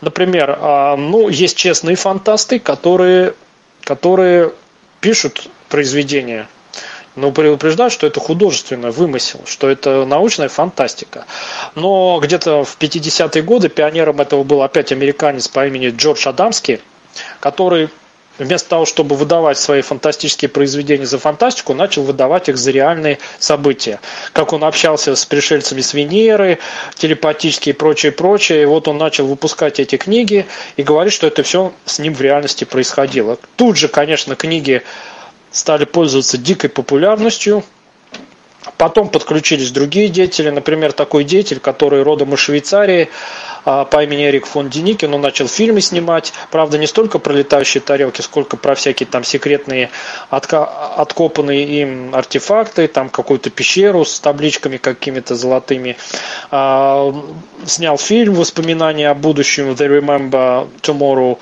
[SPEAKER 2] Например, а, ну, есть честные фантасты, которые, которые пишут произведения но предупреждают, что это художественный вымысел, что это научная фантастика. Но где-то в 50-е годы пионером этого был опять американец по имени Джордж Адамский, который вместо того, чтобы выдавать свои фантастические произведения за фантастику, начал выдавать их за реальные события. Как он общался с пришельцами с Венеры, телепатические и прочее, прочее. И вот он начал выпускать эти книги и говорит, что это все с ним в реальности происходило. Тут же, конечно, книги стали пользоваться дикой популярностью. Потом подключились другие деятели, например, такой деятель, который родом из Швейцарии, а, по имени Эрик фон Деникин, он начал фильмы снимать, правда, не столько про летающие тарелки, сколько про всякие там секретные откопанные им артефакты, там какую-то пещеру с табличками какими-то золотыми. А, снял фильм «Воспоминания о будущем» «The Remember Tomorrow»,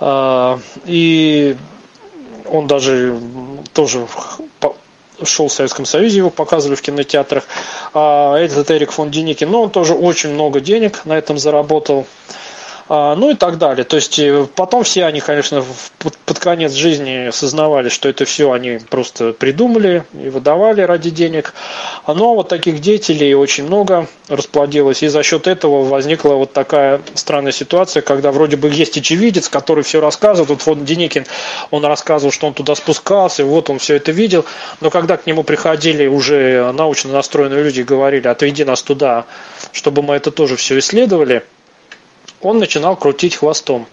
[SPEAKER 2] а, и он даже тоже шел в Советском Союзе, его показывали в кинотеатрах. А этот Эрик фон Деникин, ну, он тоже очень много денег на этом заработал. А, ну и так далее. То есть э, потом все они, конечно, под конец жизни осознавали, что это все они просто придумали и выдавали ради денег. Но вот таких деятелей очень много расплодилось, и за счет этого возникла вот такая странная ситуация, когда вроде бы есть очевидец, который все рассказывает. Вот фон Деникин, он рассказывал, что он туда спускался, вот он все это видел, но когда к нему приходили уже научно настроенные люди и говорили, отведи нас туда, чтобы мы это тоже все исследовали – он начинал крутить хвостом.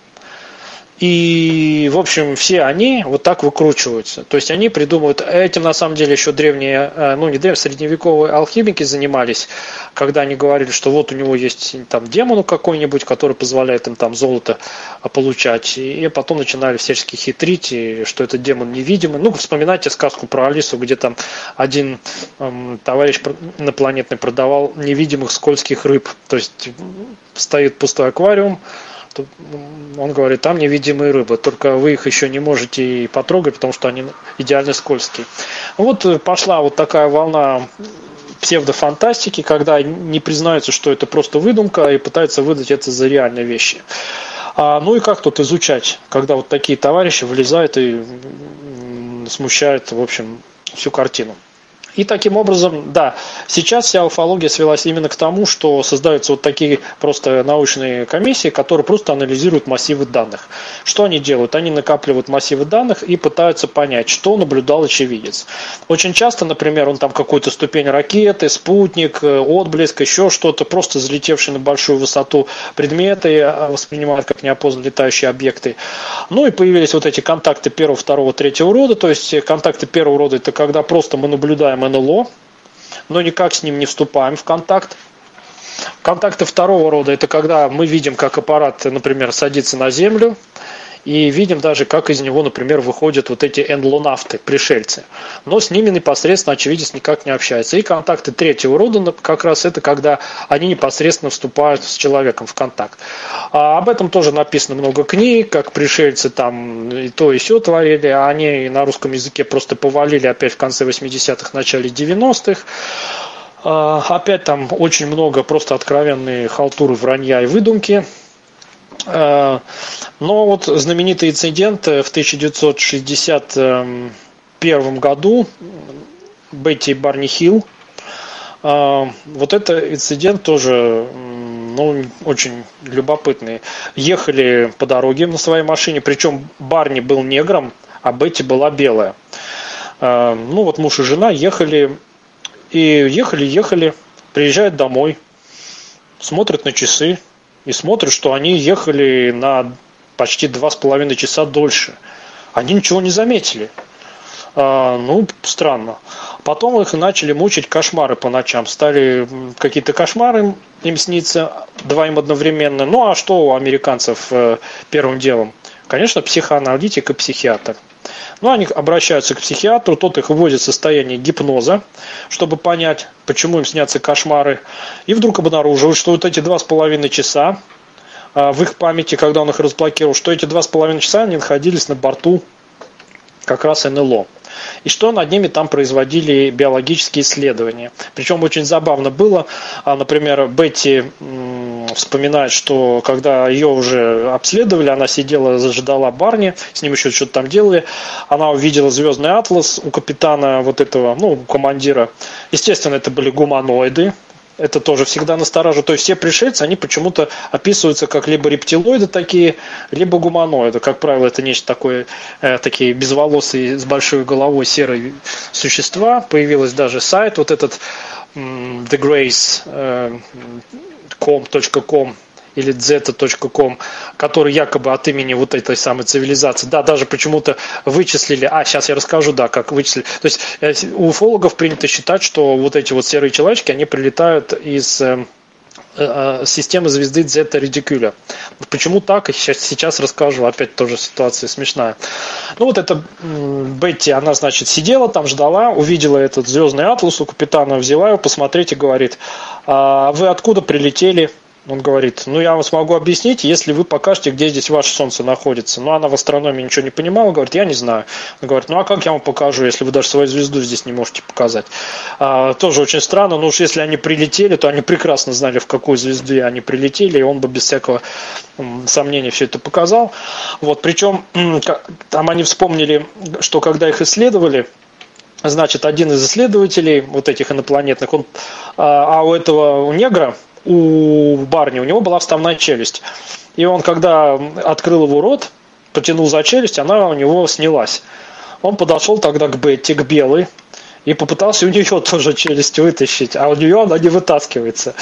[SPEAKER 2] И, в общем, все они вот так выкручиваются. То есть они придумывают, этим на самом деле еще древние, э, ну не древние, средневековые алхимики занимались, когда они говорили, что вот у него есть там демон какой-нибудь, который позволяет им там золото получать. И потом начинали всячески хитрить, и что это демон невидимый. Ну, вспоминайте сказку про Алису, где там один эм, товарищ инопланетный продавал невидимых скользких рыб. То есть стоит пустой аквариум, он говорит, там невидимые рыбы, только вы их еще не можете потрогать, потому что они идеально скользкие. Вот пошла вот такая волна псевдофантастики, когда не признаются, что это просто выдумка, и пытаются выдать это за реальные вещи. А, ну и как тут изучать, когда вот такие товарищи вылезают и смущают, в общем, всю картину. И таким образом, да, сейчас вся уфология свелась именно к тому, что создаются вот такие просто научные комиссии, которые просто анализируют массивы данных. Что они делают? Они накапливают массивы данных и пытаются понять, что наблюдал очевидец. Очень часто, например, он там какую-то ступень ракеты, спутник, э, отблеск, еще что-то, просто залетевший на большую высоту предметы э, воспринимают как неопознанные летающие объекты. Ну и появились вот эти контакты первого, второго, третьего рода. То есть контакты первого рода это когда просто мы наблюдаем НЛО, но никак с ним не вступаем в контакт. Контакты второго рода – это когда мы видим, как аппарат, например, садится на Землю, и видим даже, как из него, например, выходят вот эти энлонавты, пришельцы. Но с ними непосредственно очевидец никак не общается. И контакты третьего рода как раз это когда они непосредственно вступают с человеком в контакт. А об этом тоже написано много книг, как пришельцы там и то и все творили, а они на русском языке просто повалили опять в конце 80-х, начале 90-х. А, опять там очень много просто откровенные халтуры, вранья и выдумки. Э, но вот знаменитый инцидент в 1961 году Бетти Барни Хилл, э, вот это инцидент тоже ну, очень любопытный. Ехали по дороге на своей машине, причем Барни был негром, а Бетти была белая. ну вот муж и жена ехали, и ехали, ехали, приезжают домой, смотрят на часы и смотрят, что они ехали на почти два с половиной часа дольше. Они ничего не заметили. А, ну, странно. Потом их начали мучить кошмары по ночам. Стали какие-то кошмары им сниться двоим одновременно. Ну, а что у американцев э, первым делом? Конечно, психоаналитик и психиатр. Ну, они обращаются к психиатру, тот их вводит в состояние гипноза, чтобы понять, почему им снятся кошмары. И вдруг обнаруживают, что вот эти два с половиной часа а, в их памяти, когда он их разблокировал, что эти два с половиной часа они находились на борту как раз НЛО. И что над ними там производили биологические исследования. Причем очень забавно было, а, например, Бетти вспоминает, что когда ее уже обследовали, она сидела, зажидала Барни, с ним еще что-то там делали, она увидела звездный атлас у капитана вот этого, ну, командира. Естественно, это были гуманоиды, это тоже всегда настораживает. То есть все пришельцы, они почему-то описываются как либо рептилоиды такие, либо гуманоиды. Как правило, это нечто такое, э, такие безволосые, с большой головой серые существа. Появился даже сайт, вот этот thegrace.com.com, э, или zeta.com, который якобы от имени вот этой самой цивилизации, да, даже почему-то вычислили, а, сейчас я расскажу, да, как вычислили. То есть э, у уфологов принято считать, что вот эти вот серые человечки, они прилетают из э, э, системы звезды Зета Редикюля. Почему так? Сейчас, сейчас расскажу. Опять тоже ситуация смешная. Ну вот это Бетти, она, значит, сидела там, ждала, увидела этот звездный атлас у капитана, взяла его посмотреть говорит, а вы откуда прилетели? Он говорит, ну я вам смогу объяснить, если вы покажете, где здесь ваше солнце находится. Но она в астрономии ничего не понимала, говорит, я не знаю. Он говорит, ну а как я вам покажу, если вы даже свою звезду здесь не можете показать? А, тоже очень странно, но уж если они прилетели, то они прекрасно знали, в какую звезду они прилетели, и он бы без всякого сомнения все это показал. Вот, причем там они вспомнили, что когда их исследовали, значит, один из исследователей вот этих инопланетных, он, а, а у этого у негра, у барни, у него была вставная челюсть. И он, когда открыл его рот, потянул за челюсть, она у него снялась. Он подошел тогда к Бетти, к белой, и попытался у нее тоже челюсть вытащить, а у нее она не вытаскивается.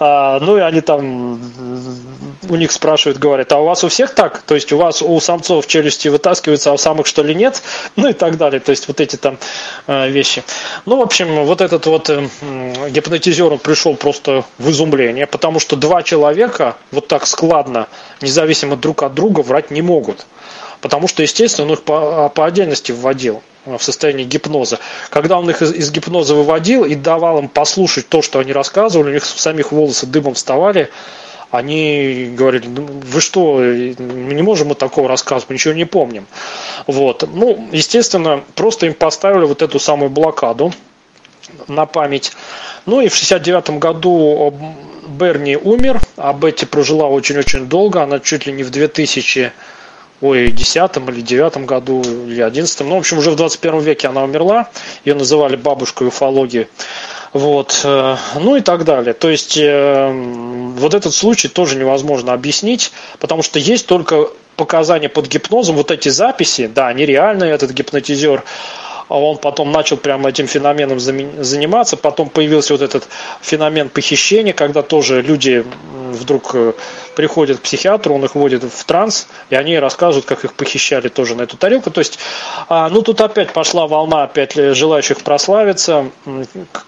[SPEAKER 2] А, ну и они там у них спрашивают, говорят, а у вас у всех так? То есть у вас у самцов челюсти вытаскиваются, а у самых что ли нет? Ну и так далее. То есть вот эти там э, вещи. Ну, в общем, вот этот вот э, гипнотизер он пришел просто в изумление, потому что два человека вот так складно, независимо друг от друга, врать не могут. Потому что, естественно, он их по, по отдельности вводил. Э, в состоянии гипноза. Когда он их из, из гипноза выводил и давал им послушать то, что они рассказывали, у них самих волосы дымом вставали, они говорили, ну, вы что, мы не можем мы такого рассказывать, мы ничего не помним. Вот. Ну, естественно, просто им поставили вот эту самую блокаду на память. Ну и в 69 году Берни умер, а Бетти прожила очень-очень долго, она чуть ли не в 2000 ой, десятом или девятом году, или одиннадцатом. Ну, в общем, уже в 21 веке она умерла. Ее называли бабушкой уфологии. Вот, э, ну и так далее. То есть э, вот этот случай тоже невозможно объяснить, потому что есть только показания под гипнозом, вот эти записи, да, они реальные, этот гипнотизер, а он потом начал прямо этим феноменом заниматься, потом появился вот этот феномен похищения, когда тоже люди вдруг э, приходят к психиатру, он их вводит в транс, и они рассказывают, как их похищали тоже на эту тарелку. То есть, а, ну тут опять пошла волна опять желающих прославиться,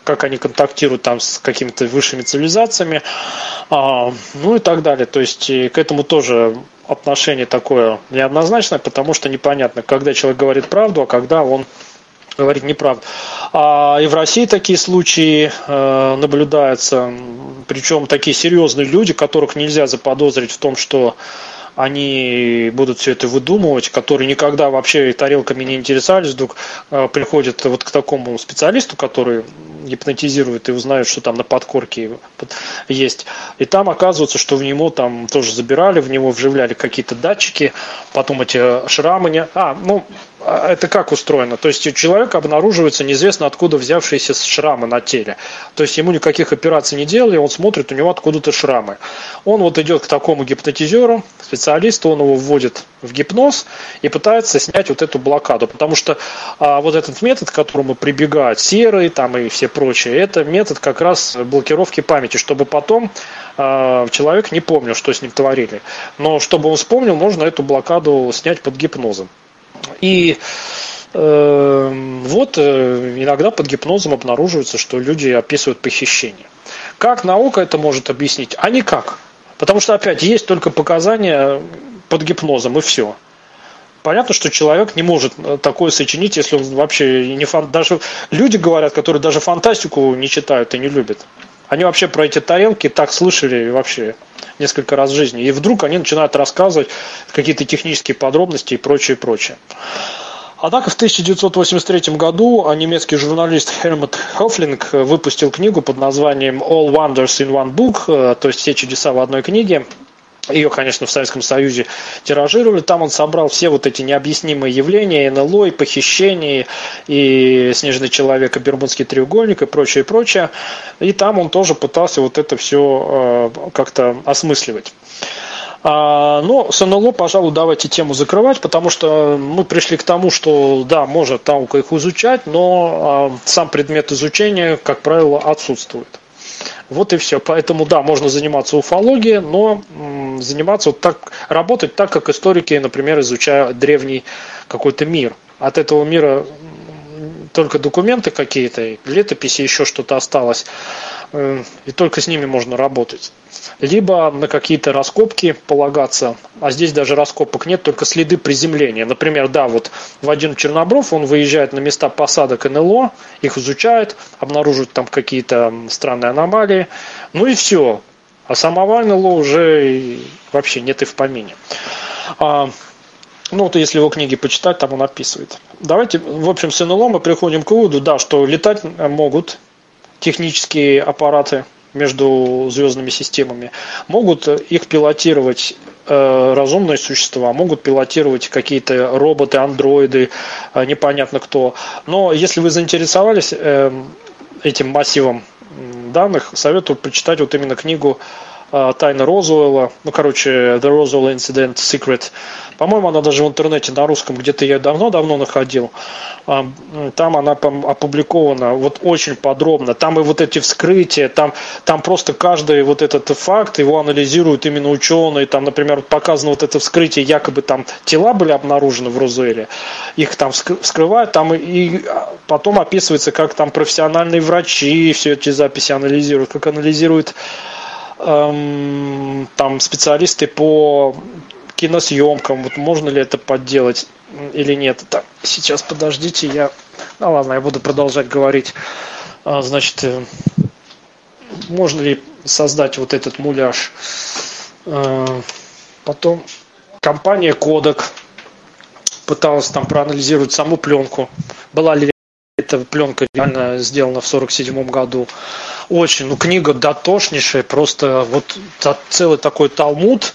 [SPEAKER 2] как они контактируют там с какими-то высшими цивилизациями, а, ну и так далее. То есть к этому тоже отношение такое неоднозначное, потому что непонятно, когда человек говорит правду, а когда он говорит неправду. А и в России такие случаи э, наблюдаются, причем такие серьезные люди, которых нельзя заподозрить в том, что они будут все это выдумывать, которые никогда вообще тарелками не интересовались, вдруг э, приходят вот к такому специалисту, который гипнотизирует и узнает, что там на подкорке есть. И там оказывается, что в него там тоже забирали, в него вживляли какие-то датчики, потом эти шрамы не... А, ну, это как устроено? То есть у человека обнаруживается неизвестно откуда взявшиеся шрамы на теле. То есть ему никаких операций не делали, он смотрит, у него откуда-то шрамы. Он вот идет к такому гипнотизеру, специалисту, он его вводит в гипноз и пытается снять вот эту блокаду. Потому что а, вот этот метод, к которому прибегают серые там и все прочие, это метод как раз блокировки памяти, чтобы потом а, человек не помнил, что с ним творили. Но чтобы он вспомнил, можно эту блокаду снять под гипнозом. И э, вот э, иногда под гипнозом обнаруживается, что люди описывают похищение. Как наука это может объяснить? А никак. Потому что, опять, есть только показания под гипнозом, и все. Понятно, что человек не может э, такое сочинить, если он вообще не фан... Даже люди говорят, которые даже фантастику не читают и не любят. Они вообще про эти тарелки так слышали вообще несколько раз в жизни. И вдруг они начинают рассказывать какие-то технические подробности и прочее, прочее. Однако в 1983 году немецкий журналист Хельмут Хофлинг выпустил книгу под названием All Wonders in One Book, э, то есть все чудеса в одной книге. Ее, конечно, в Советском Союзе тиражировали. Там он собрал все вот эти необъяснимые явления, НЛО, и похищение, и снежный человек, и Бермудский треугольник, и прочее, и прочее. И там он тоже пытался вот это все э, как-то осмысливать. А, но с НЛО, пожалуй, давайте тему закрывать, потому что мы пришли к тому, что да, может наука их изучать, но а, сам предмет изучения, как правило, отсутствует. Вот и все. Поэтому, да, можно заниматься уфологией, но заниматься вот так, работать так, как историки, например, изучают древний какой-то мир. От этого мира только документы какие-то, летописи, еще что-то осталось, и только с ними можно работать. Либо на какие-то раскопки полагаться, а здесь даже раскопок нет, только следы приземления. Например, да, вот Вадим Чернобров, он выезжает на места посадок НЛО, их изучает, обнаруживает там какие-то странные аномалии, ну и все. А самого НЛО уже вообще нет и в помине. А, ну, вот если его книги почитать, там он описывает. Давайте, в общем, с НЛО мы приходим к выводу, да, что летать могут технические аппараты между звездными системами. Могут их пилотировать э, разумные существа, могут пилотировать какие-то роботы, андроиды, э, непонятно кто. Но если вы заинтересовались э, этим массивом данных, советую прочитать вот именно книгу Тайна Розуэлла, ну, короче, The Roswell Incident Secret. По-моему, она даже в интернете на русском, где-то я давно-давно находил. А, там она опубликована вот очень подробно. Там и вот эти вскрытия, там, там просто каждый вот этот факт, его анализируют именно ученые. Там, например, показано вот это вскрытие, якобы там тела были обнаружены в Розуэле. Их там вскрывают, там и потом описывается, как там профессиональные врачи все эти записи анализируют, как анализируют эм, там специалисты по киносъемкам, вот можно ли это подделать или нет. Так, сейчас подождите, я... Ну ладно, я буду продолжать говорить. А, значит, э, можно ли создать вот этот муляж? А, потом компания Kodak пыталась там проанализировать саму пленку. Была ли эта пленка реально сделана в 47 году. Очень, ну книга дотошнейшая, просто вот целый такой талмуд.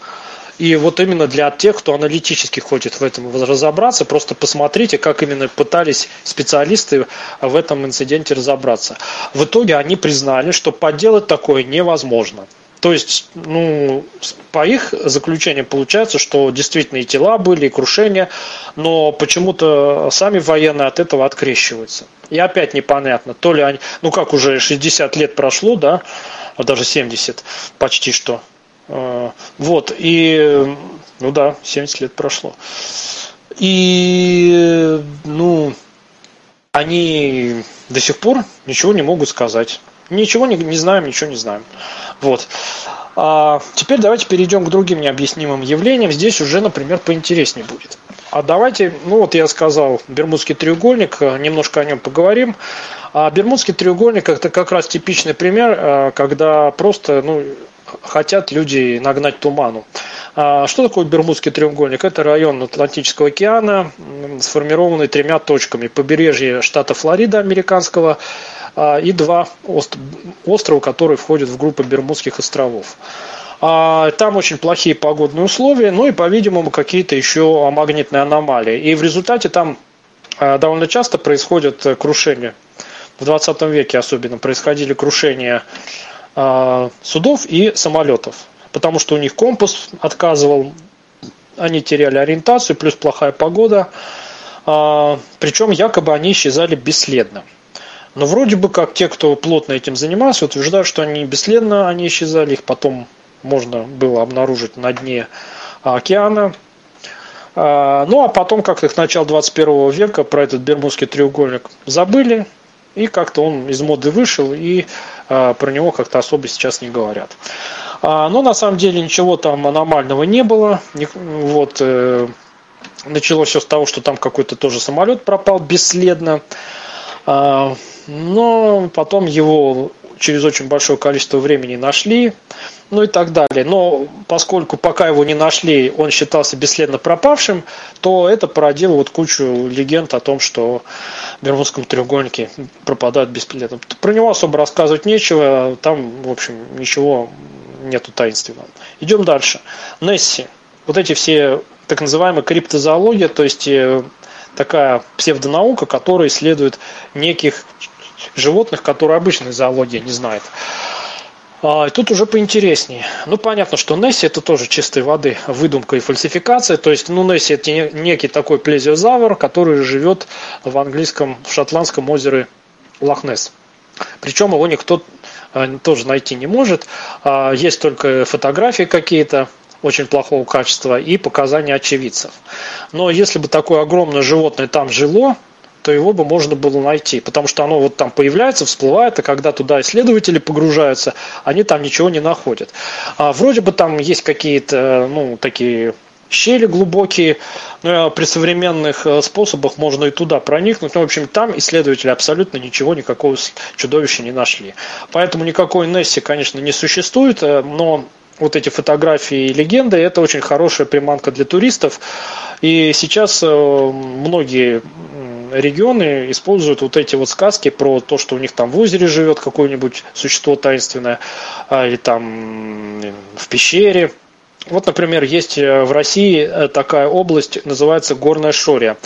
[SPEAKER 2] И вот именно для тех, кто аналитически хочет в этом разобраться, просто посмотрите, как именно пытались специалисты в этом инциденте разобраться. В итоге они признали, что подделать такое невозможно. То есть, ну, по их заключениям получается, что действительно и тела были, и крушения, но почему-то сами военные от этого открещиваются. И опять непонятно, то ли они, ну как уже 60 лет прошло, да, а даже 70 почти что. Э, вот, и, ну да, 70 лет прошло. И, ну, они до сих пор ничего не могут сказать. Ничего не, не знаем, ничего не знаем. Вот. А теперь давайте перейдем к другим необъяснимым явлениям. Здесь уже, например, поинтереснее будет. А давайте, ну вот я сказал, Бермудский треугольник, э, немножко о нем поговорим. А Бермудский треугольник это как раз типичный пример, э, когда просто ну, хотят люди нагнать туману. А что такое Бермудский треугольник? Это район Атлантического океана, сформированный тремя точками. Побережье штата Флорида американского, а, и два острова, которые входят в группу Бермудских островов. А, там очень плохие погодные условия, ну и, по-видимому, какие-то еще магнитные аномалии. И в результате там довольно часто происходят крушения. В 20 веке особенно происходили крушения судов и самолетов, потому что у них компас отказывал, они теряли ориентацию, плюс плохая погода, причем якобы они исчезали бесследно. Но вроде бы как те, кто плотно этим занимался, утверждают, что они бесследно они исчезали, их потом можно было обнаружить на дне океана. А, ну а потом как-то к началу 21 века про этот Бермудский треугольник забыли, и как-то он из моды вышел, и а, про него как-то особо сейчас не говорят. А, но на самом деле ничего там аномального не было. Вот, э, началось все с того, что там какой-то тоже самолет пропал бесследно. Но потом его через очень большое количество времени нашли, ну и так далее. Но поскольку пока его не нашли, он считался бесследно пропавшим, то это породило вот кучу легенд о том, что в Бермудском треугольнике пропадают бесследно. Про него особо рассказывать нечего, там, в общем, ничего нету таинственного. Идем дальше. Несси. Вот эти все так называемые криптозоология, то есть э, такая псевдонаука, которая исследует неких животных, которые обычная зоология не знает. А, тут уже поинтереснее. Ну, понятно, что Несси это тоже чистой воды выдумка и фальсификация. То есть, ну, Несси это некий такой плезиозавр, который живет в английском, в шотландском озере Лохнес. Причем его никто э, тоже найти не может. А, есть только фотографии какие-то очень плохого качества и показания очевидцев. Но если бы такое огромное животное там жило, то его бы можно было найти, потому что оно вот там появляется, всплывает, и когда туда исследователи погружаются, они там ничего не находят. А вроде бы там есть какие-то, ну, такие щели глубокие, но при современных э, способах можно и туда проникнуть. Ну, в общем, там исследователи абсолютно ничего, никакого чудовища не нашли. Поэтому никакой Несси, конечно, не существует, э, но вот эти фотографии и легенды, это очень хорошая приманка для туристов. И сейчас э, многие регионы используют вот эти вот сказки про то, что у них там в озере живет какое-нибудь существо таинственное, а, или там в пещере. Вот, например, есть э, в России э, такая область, называется Горная Шория.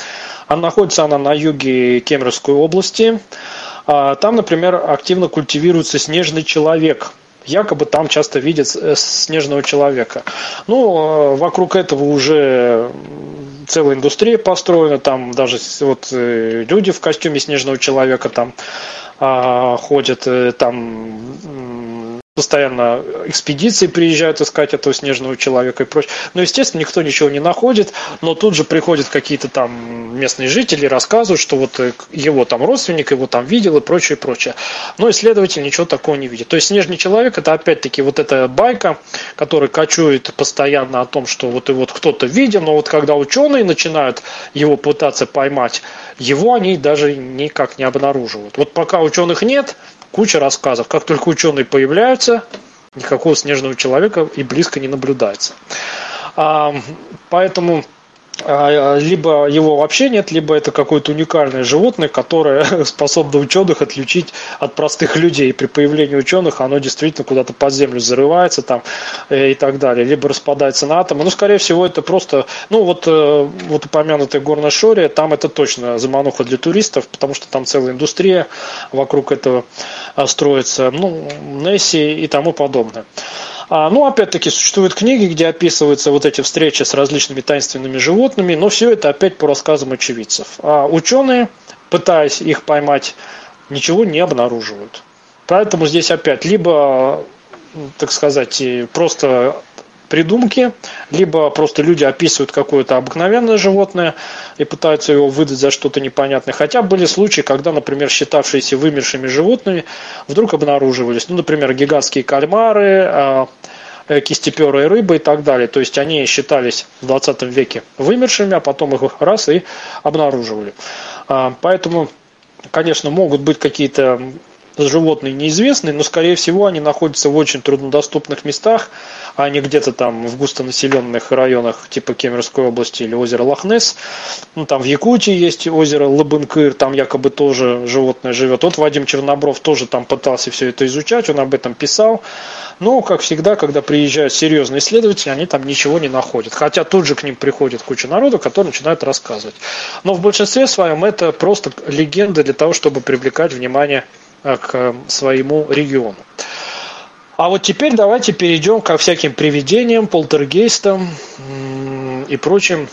[SPEAKER 2] Она находится она на юге Кемеровской области. А, там, например, активно культивируется снежный человек – якобы там часто видят э, снежного человека. Ну, вокруг этого уже целая индустрия построена, там даже вот э, люди в костюме снежного человека там а, ходят, э, там постоянно экспедиции приезжают искать этого снежного человека и прочее. Но, естественно, никто ничего не находит, но тут же приходят какие-то там местные жители, рассказывают, что вот э, его там родственник его там видел и прочее, прочее. Но исследователь ничего такого не видит. То есть снежный человек это опять-таки вот эта байка, которая кочует постоянно о том, что вот и вот кто-то видел, но вот когда ученые начинают его пытаться поймать, его они даже никак не обнаруживают. Вот пока ученых нет, куча рассказов. Как только ученые появляются, никакого снежного человека и близко не наблюдается. А, поэтому либо его вообще нет, либо это какое-то уникальное животное, которое способно ученых отличить от простых людей. При появлении ученых оно действительно куда-то под землю зарывается там э, и так далее, либо распадается на атомы. Ну, скорее всего, это просто, ну, вот, э, вот упомянутая горная Шория, там это точно замануха для туристов, потому что там целая индустрия вокруг этого а, строится, ну, Несси и тому подобное. А, ну, опять-таки, существуют книги, где описываются вот эти встречи с различными таинственными животными, но все это опять по рассказам очевидцев. А ученые, пытаясь их поймать, ничего не обнаруживают. Поэтому здесь опять либо, так сказать, просто придумки, либо просто люди описывают какое-то обыкновенное животное и пытаются его выдать за что-то непонятное. Хотя были случаи, когда, например, считавшиеся вымершими животными вдруг обнаруживались. Ну, например, гигантские кальмары, а, э, кистеперые рыбы и так далее. То есть они считались в 20 веке вымершими, а потом их раз и обнаруживали. А, поэтому, конечно, могут быть какие-то животные неизвестны, но, скорее всего, они находятся в очень труднодоступных местах, а не где-то там в густонаселенных районах типа Кемеровской области или озера Лохнес. Ну, там в Якутии есть озеро Лабынкыр, там якобы тоже животное живет. Вот Вадим Чернобров тоже там пытался все это изучать, он об этом писал. Но, как всегда, когда приезжают серьезные исследователи, они там ничего не находят. Хотя тут же к ним приходит куча народу, который начинает рассказывать. Но в большинстве своем это просто легенда для того, чтобы привлекать внимание к своему региону. А вот теперь давайте перейдем ко всяким привидениям, полтергейстам и прочим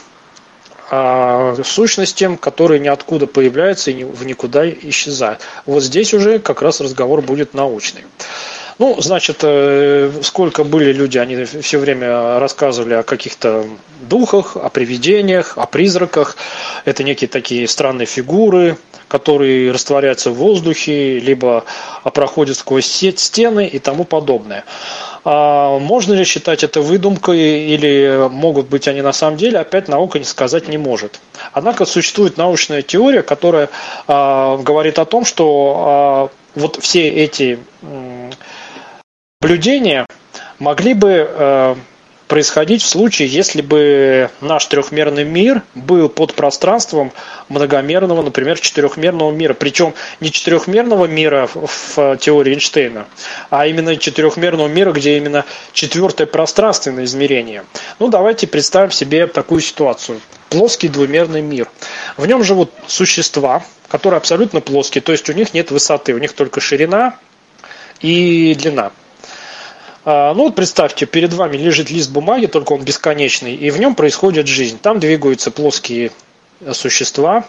[SPEAKER 2] а, сущностям, которые ниоткуда появляются и в никуда исчезают. Вот здесь уже как раз разговор будет научный. Ну, значит, э, сколько были люди, они все время рассказывали о каких-то духах, о привидениях, о призраках. Это некие такие странные фигуры, которые растворяются в воздухе, либо проходят сквозь стены и тому подобное. А можно ли считать это выдумкой или могут быть они на самом деле, опять наука не сказать не может. Однако существует научная теория, которая а, говорит о том, что а, вот все эти наблюдения могли бы э, происходить в случае, если бы наш трехмерный мир был под пространством многомерного, например, четырехмерного мира. Причем не четырехмерного мира в теории Эйнштейна, а именно четырехмерного мира, где именно четвертое пространственное измерение. Ну, давайте представим себе такую ситуацию. Плоский двумерный мир. В нем живут существа, которые абсолютно плоские, то есть у них нет высоты, у них только ширина и длина. А, ну вот представьте, перед вами лежит лист бумаги, только он бесконечный, и в нем происходит жизнь. Там двигаются плоские существа,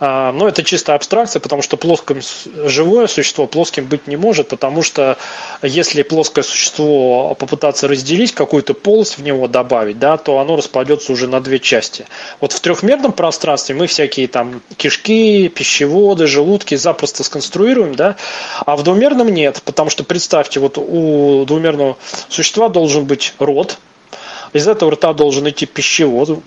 [SPEAKER 2] но это чисто абстракция, потому что плоским живое существо плоским быть не может, потому что если плоское существо попытаться разделить, какую-то полость в него добавить, да, то оно распадется уже на две части. Вот в трехмерном пространстве мы всякие там кишки, пищеводы, желудки запросто сконструируем, да, а в двумерном нет, потому что представьте, вот у двумерного существа должен быть рот, из этого рта должен идти пищевод,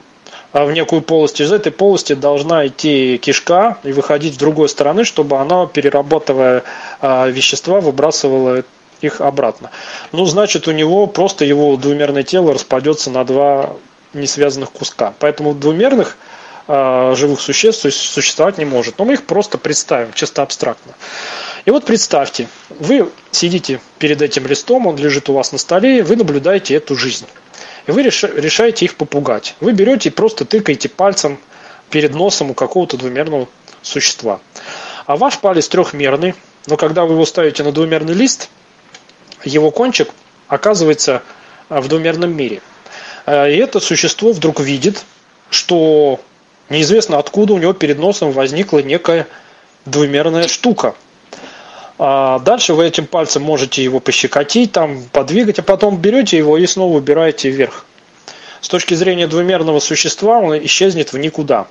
[SPEAKER 2] в некую полость. Из этой полости должна идти кишка и выходить с другой стороны, чтобы она, перерабатывая а, вещества, выбрасывала их обратно. Ну, значит, у него просто его двумерное тело распадется на два несвязанных куска. Поэтому двумерных э, живых существ существовать не может. Но мы их просто представим, чисто абстрактно. И вот представьте, вы сидите перед этим листом, он лежит у вас на столе, вы наблюдаете эту жизнь и вы решаете их попугать. Вы берете и просто тыкаете пальцем перед носом у какого-то двумерного существа. А ваш палец трехмерный, но когда вы его ставите на двумерный лист, его кончик оказывается а, в двумерном мире. А, и это существо вдруг видит, что неизвестно откуда у него перед носом возникла некая двумерная штука – а дальше вы этим пальцем можете его пощекотить, там, подвигать, а потом берете его и снова убираете вверх. С точки зрения двумерного существа он исчезнет в никуда.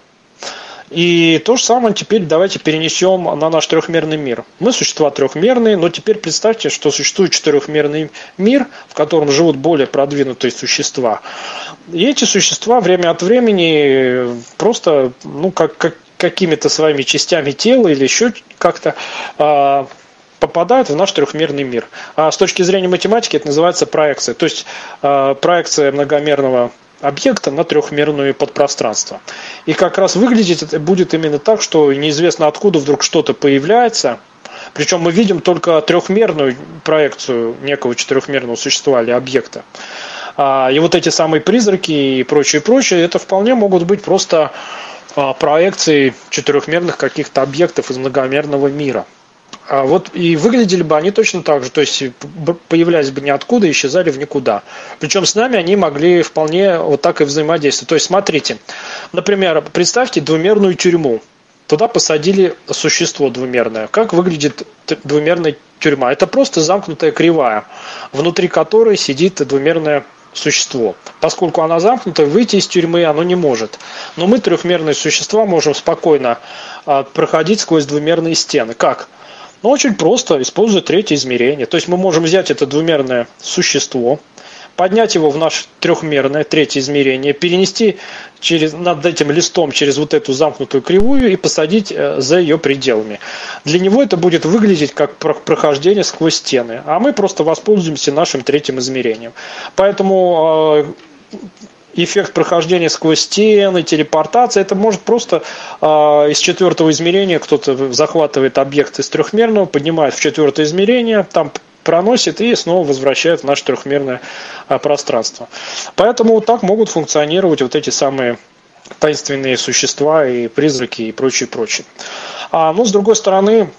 [SPEAKER 2] И то же самое теперь давайте перенесем на наш трехмерный мир. Мы существа трехмерные, но теперь представьте, что существует четырехмерный мир, в котором живут более продвинутые существа. И эти существа время от времени просто, ну, как, как какими-то своими частями тела или еще как-то а, попадают в наш трехмерный мир. А с точки зрения математики это называется проекция. То есть э, проекция многомерного объекта на трехмерное подпространство. И как раз выглядеть это будет именно так, что неизвестно откуда вдруг что-то появляется, причем мы видим только трехмерную проекцию некого четырехмерного существа или объекта. А, и вот эти самые призраки и прочее, прочее, это вполне могут быть просто а, проекции четырехмерных каких-то объектов из многомерного мира. А вот и выглядели бы они точно так же, то есть появлялись бы ниоткуда исчезали в никуда. Причем с нами они могли вполне вот так и взаимодействовать. То есть смотрите, например, представьте двумерную тюрьму. Туда посадили существо двумерное. Как выглядит двумерная тюрьма? Это просто замкнутая кривая, внутри которой сидит двумерное существо. Поскольку она замкнута, выйти из тюрьмы оно не может. Но мы, трехмерные существа, можем спокойно а, проходить сквозь двумерные стены. Как? Ну, очень просто, используя третье измерение. То есть мы можем взять это двумерное существо, поднять его в наше трехмерное третье измерение, перенести через, над этим листом через вот эту замкнутую кривую и посадить э, за ее пределами. Для него это будет выглядеть как прохождение сквозь стены, а мы просто воспользуемся нашим третьим измерением. Поэтому э, эффект прохождения сквозь стены, телепортация, это может просто э, из четвертого измерения кто-то захватывает объект из трехмерного, поднимает в четвертое измерение, там проносит и снова возвращает в наше трехмерное а, пространство. Поэтому так могут функционировать вот эти самые таинственные существа и призраки и прочее, прочее. А, ну, с другой стороны,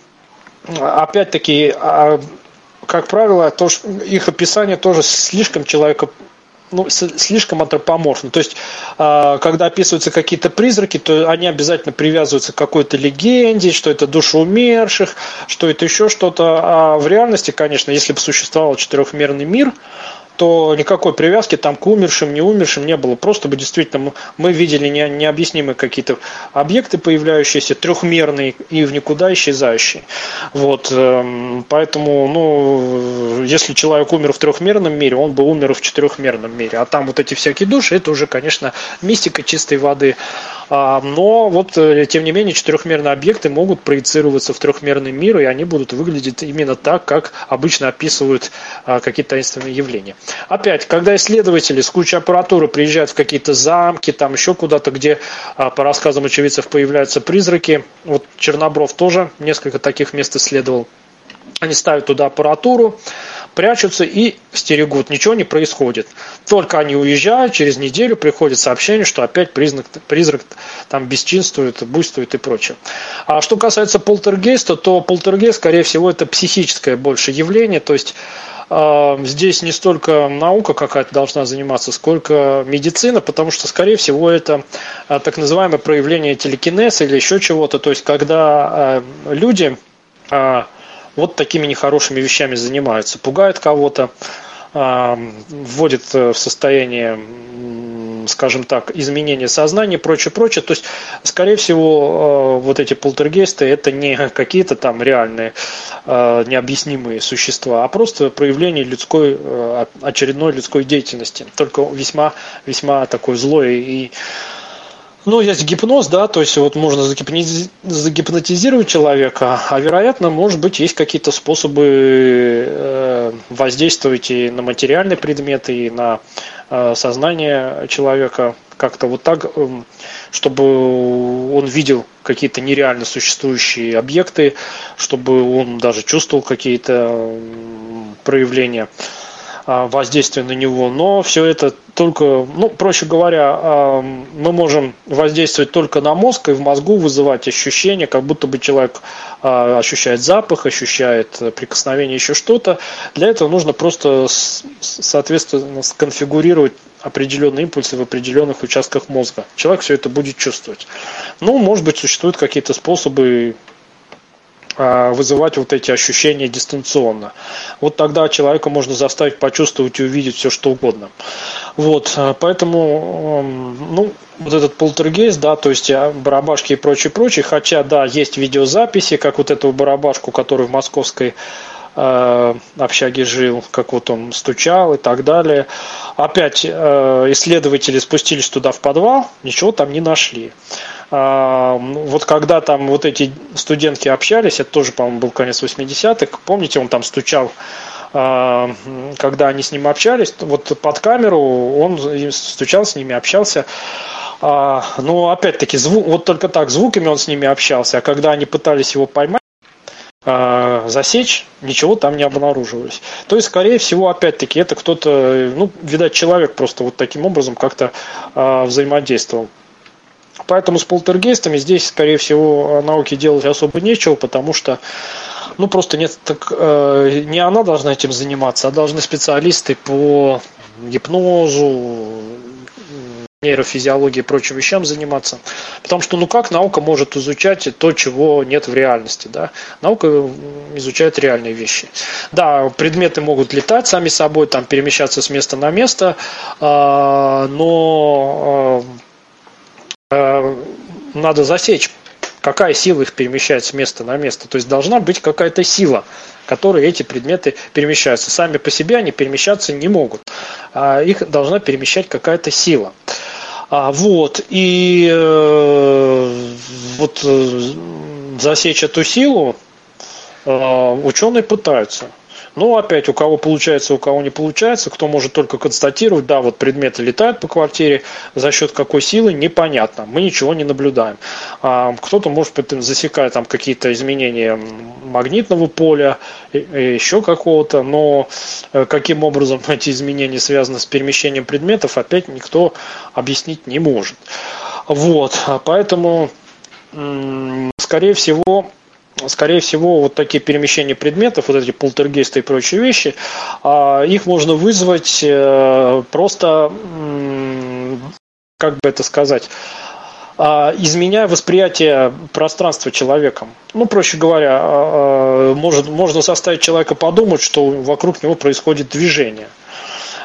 [SPEAKER 2] опять-таки, а, как правило, то, их описание тоже слишком человека ну, слишком антропоморфно. То есть, а, когда описываются какие-то призраки, то они обязательно привязываются к какой-то легенде, что это души умерших, что это еще что-то. А в реальности, конечно, если бы существовал четырехмерный мир, то никакой привязки там к умершим, не умершим не было. Просто бы действительно мы видели не, необъяснимые какие-то объекты, появляющиеся, трехмерные и в никуда исчезающие. Вот, эм, поэтому, ну, если человек умер в трехмерном мире, он бы умер в четырехмерном мире. А там вот эти всякие души, это уже, конечно, мистика чистой воды. А, но вот, э, тем не менее, четырехмерные объекты могут проецироваться в трехмерный мир, и они будут выглядеть именно так, как обычно описывают а, какие-то таинственные явления. Опять, когда исследователи с кучей аппаратуры приезжают в какие-то замки, там еще куда-то, где а, по рассказам очевидцев появляются призраки, вот Чернобров тоже несколько таких мест исследовал, они ставят туда аппаратуру, прячутся и стерегут, ничего не происходит. Только они уезжают, через неделю приходит сообщение, что опять признак, призрак там бесчинствует, буйствует и прочее. А что касается полтергейста, то полтергейст, скорее всего, это психическое больше явление, то есть здесь не столько наука какая-то должна заниматься, сколько медицина, потому что, скорее всего, это а, так называемое проявление телекинеза или еще чего-то. То есть, когда а, люди вот такими нехорошими вещами занимаются, пугают кого-то, вводят в состояние скажем так, изменение сознания прочее, прочее. То есть, скорее всего, э, вот эти полтергейсты это не какие-то там реальные э, необъяснимые существа, а просто проявление людской, э, очередной людской деятельности. Только весьма, весьма такой злой и ну, есть гипноз, да, то есть вот можно загипнотизировать человека, а вероятно, может быть, есть какие-то способы воздействовать и на материальные предметы, и на Э, сознание человека как-то вот так, эм, чтобы он видел какие-то нереально существующие объекты, чтобы он даже чувствовал какие-то проявления а, воздействия на него, но все это только, ну, проще говоря, а, мы можем воздействовать только на мозг и в мозгу вызывать ощущение, как будто бы человек а, ощущает запах, ощущает прикосновение, еще что-то. Для этого нужно просто, соответственно, сконфигурировать определенные импульсы в определенных участках мозга. Человек все это будет чувствовать. Ну, может быть, существуют какие-то способы вызывать вот эти ощущения дистанционно. Вот тогда человека можно заставить почувствовать и увидеть все, что угодно. Вот, а, поэтому, ну, вот этот полтергейст, да, то есть а, барабашки и прочее, прочее, хотя, да, есть видеозаписи, как вот этого барабашку, который в московской э, общаге жил, как вот он стучал и так далее. Опять э, исследователи спустились туда в подвал, ничего там не нашли. Э, вот когда там вот эти студентки общались, это тоже, по-моему, был конец 80-х, помните, он там стучал э, когда они с ним общались, вот под камеру он стучал с ними, общался. А, но опять-таки, звук, вот только так звуками он с ними общался, а когда они пытались его поймать, а, засечь, ничего там не обнаружилось. То есть, скорее всего, опять-таки, это кто-то, ну, видать, человек просто вот таким образом как-то э, взаимодействовал. Поэтому с полтергейстами здесь, скорее всего, науке делать особо нечего, потому что ну просто нет так э, не она должна этим заниматься, а должны специалисты по гипнозу, нейрофизиологии и прочим вещам заниматься. Потому что, ну как наука может изучать то, чего нет в реальности, да? Наука изучает реальные вещи. Да, предметы могут летать сами собой, там перемещаться с места на место, а, но а, а, надо засечь какая сила их перемещает с места на место. То есть должна быть какая-то сила, которой эти предметы перемещаются. Сами по себе они перемещаться не могут. Их должна перемещать какая-то сила. А, вот, и э, вот э, засечь эту силу э, ученые пытаются. Ну, опять, у кого получается, у кого не получается, кто может только констатировать, да, вот предметы летают по квартире, за счет какой силы, непонятно, мы ничего не наблюдаем. А, кто-то может засекать там какие-то изменения магнитного поля, еще какого-то, но э, каким образом эти изменения связаны с перемещением предметов, опять никто объяснить не может. Вот, поэтому, скорее всего, скорее всего, вот такие перемещения предметов, вот эти полтергейсты и прочие вещи, а, их можно вызвать э, просто, как бы это сказать, а, изменяя восприятие пространства человеком. Ну, проще говоря, а, может, можно заставить человека подумать, что вокруг него происходит движение –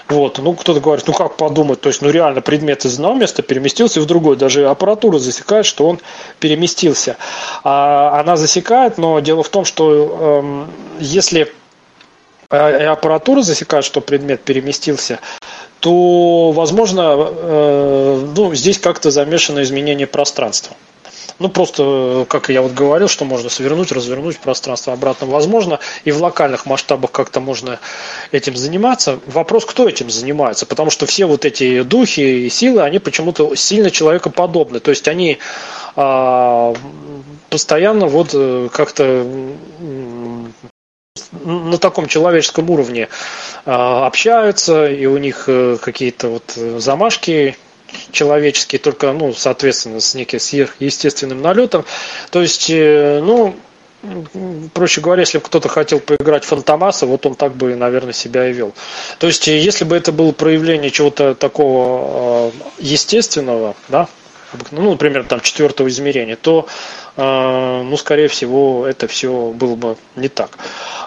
[SPEAKER 2] вот, ну кто-то говорит, ну как подумать, то есть, ну реально предмет из одного места переместился в другое, даже аппаратура засекает, что он переместился. А, она засекает, но дело в том, что эм, если э, аппаратура засекает, что предмет переместился, то, возможно, э, ну, здесь как-то замешано изменение пространства. Ну, просто, как я вот говорил, что можно свернуть, развернуть пространство обратно возможно, и в локальных масштабах как-то можно этим заниматься. Вопрос, кто этим занимается, потому что все вот эти духи и силы, они почему-то сильно человекоподобны, то есть они а, постоянно вот э, как-то на таком человеческом уровне а, общаются, и у них э, какие-то вот замашки человеческие, только, ну, соответственно, с неким сверхъестественным налетом. То есть, э, ну, проще говоря, если бы кто-то хотел поиграть Фантомаса, вот он так бы, наверное, себя и вел. То есть, э, если бы это было проявление чего-то такого э, естественного, да, ну, например, там четвертого измерения, то, ну, скорее всего, это все было бы не так.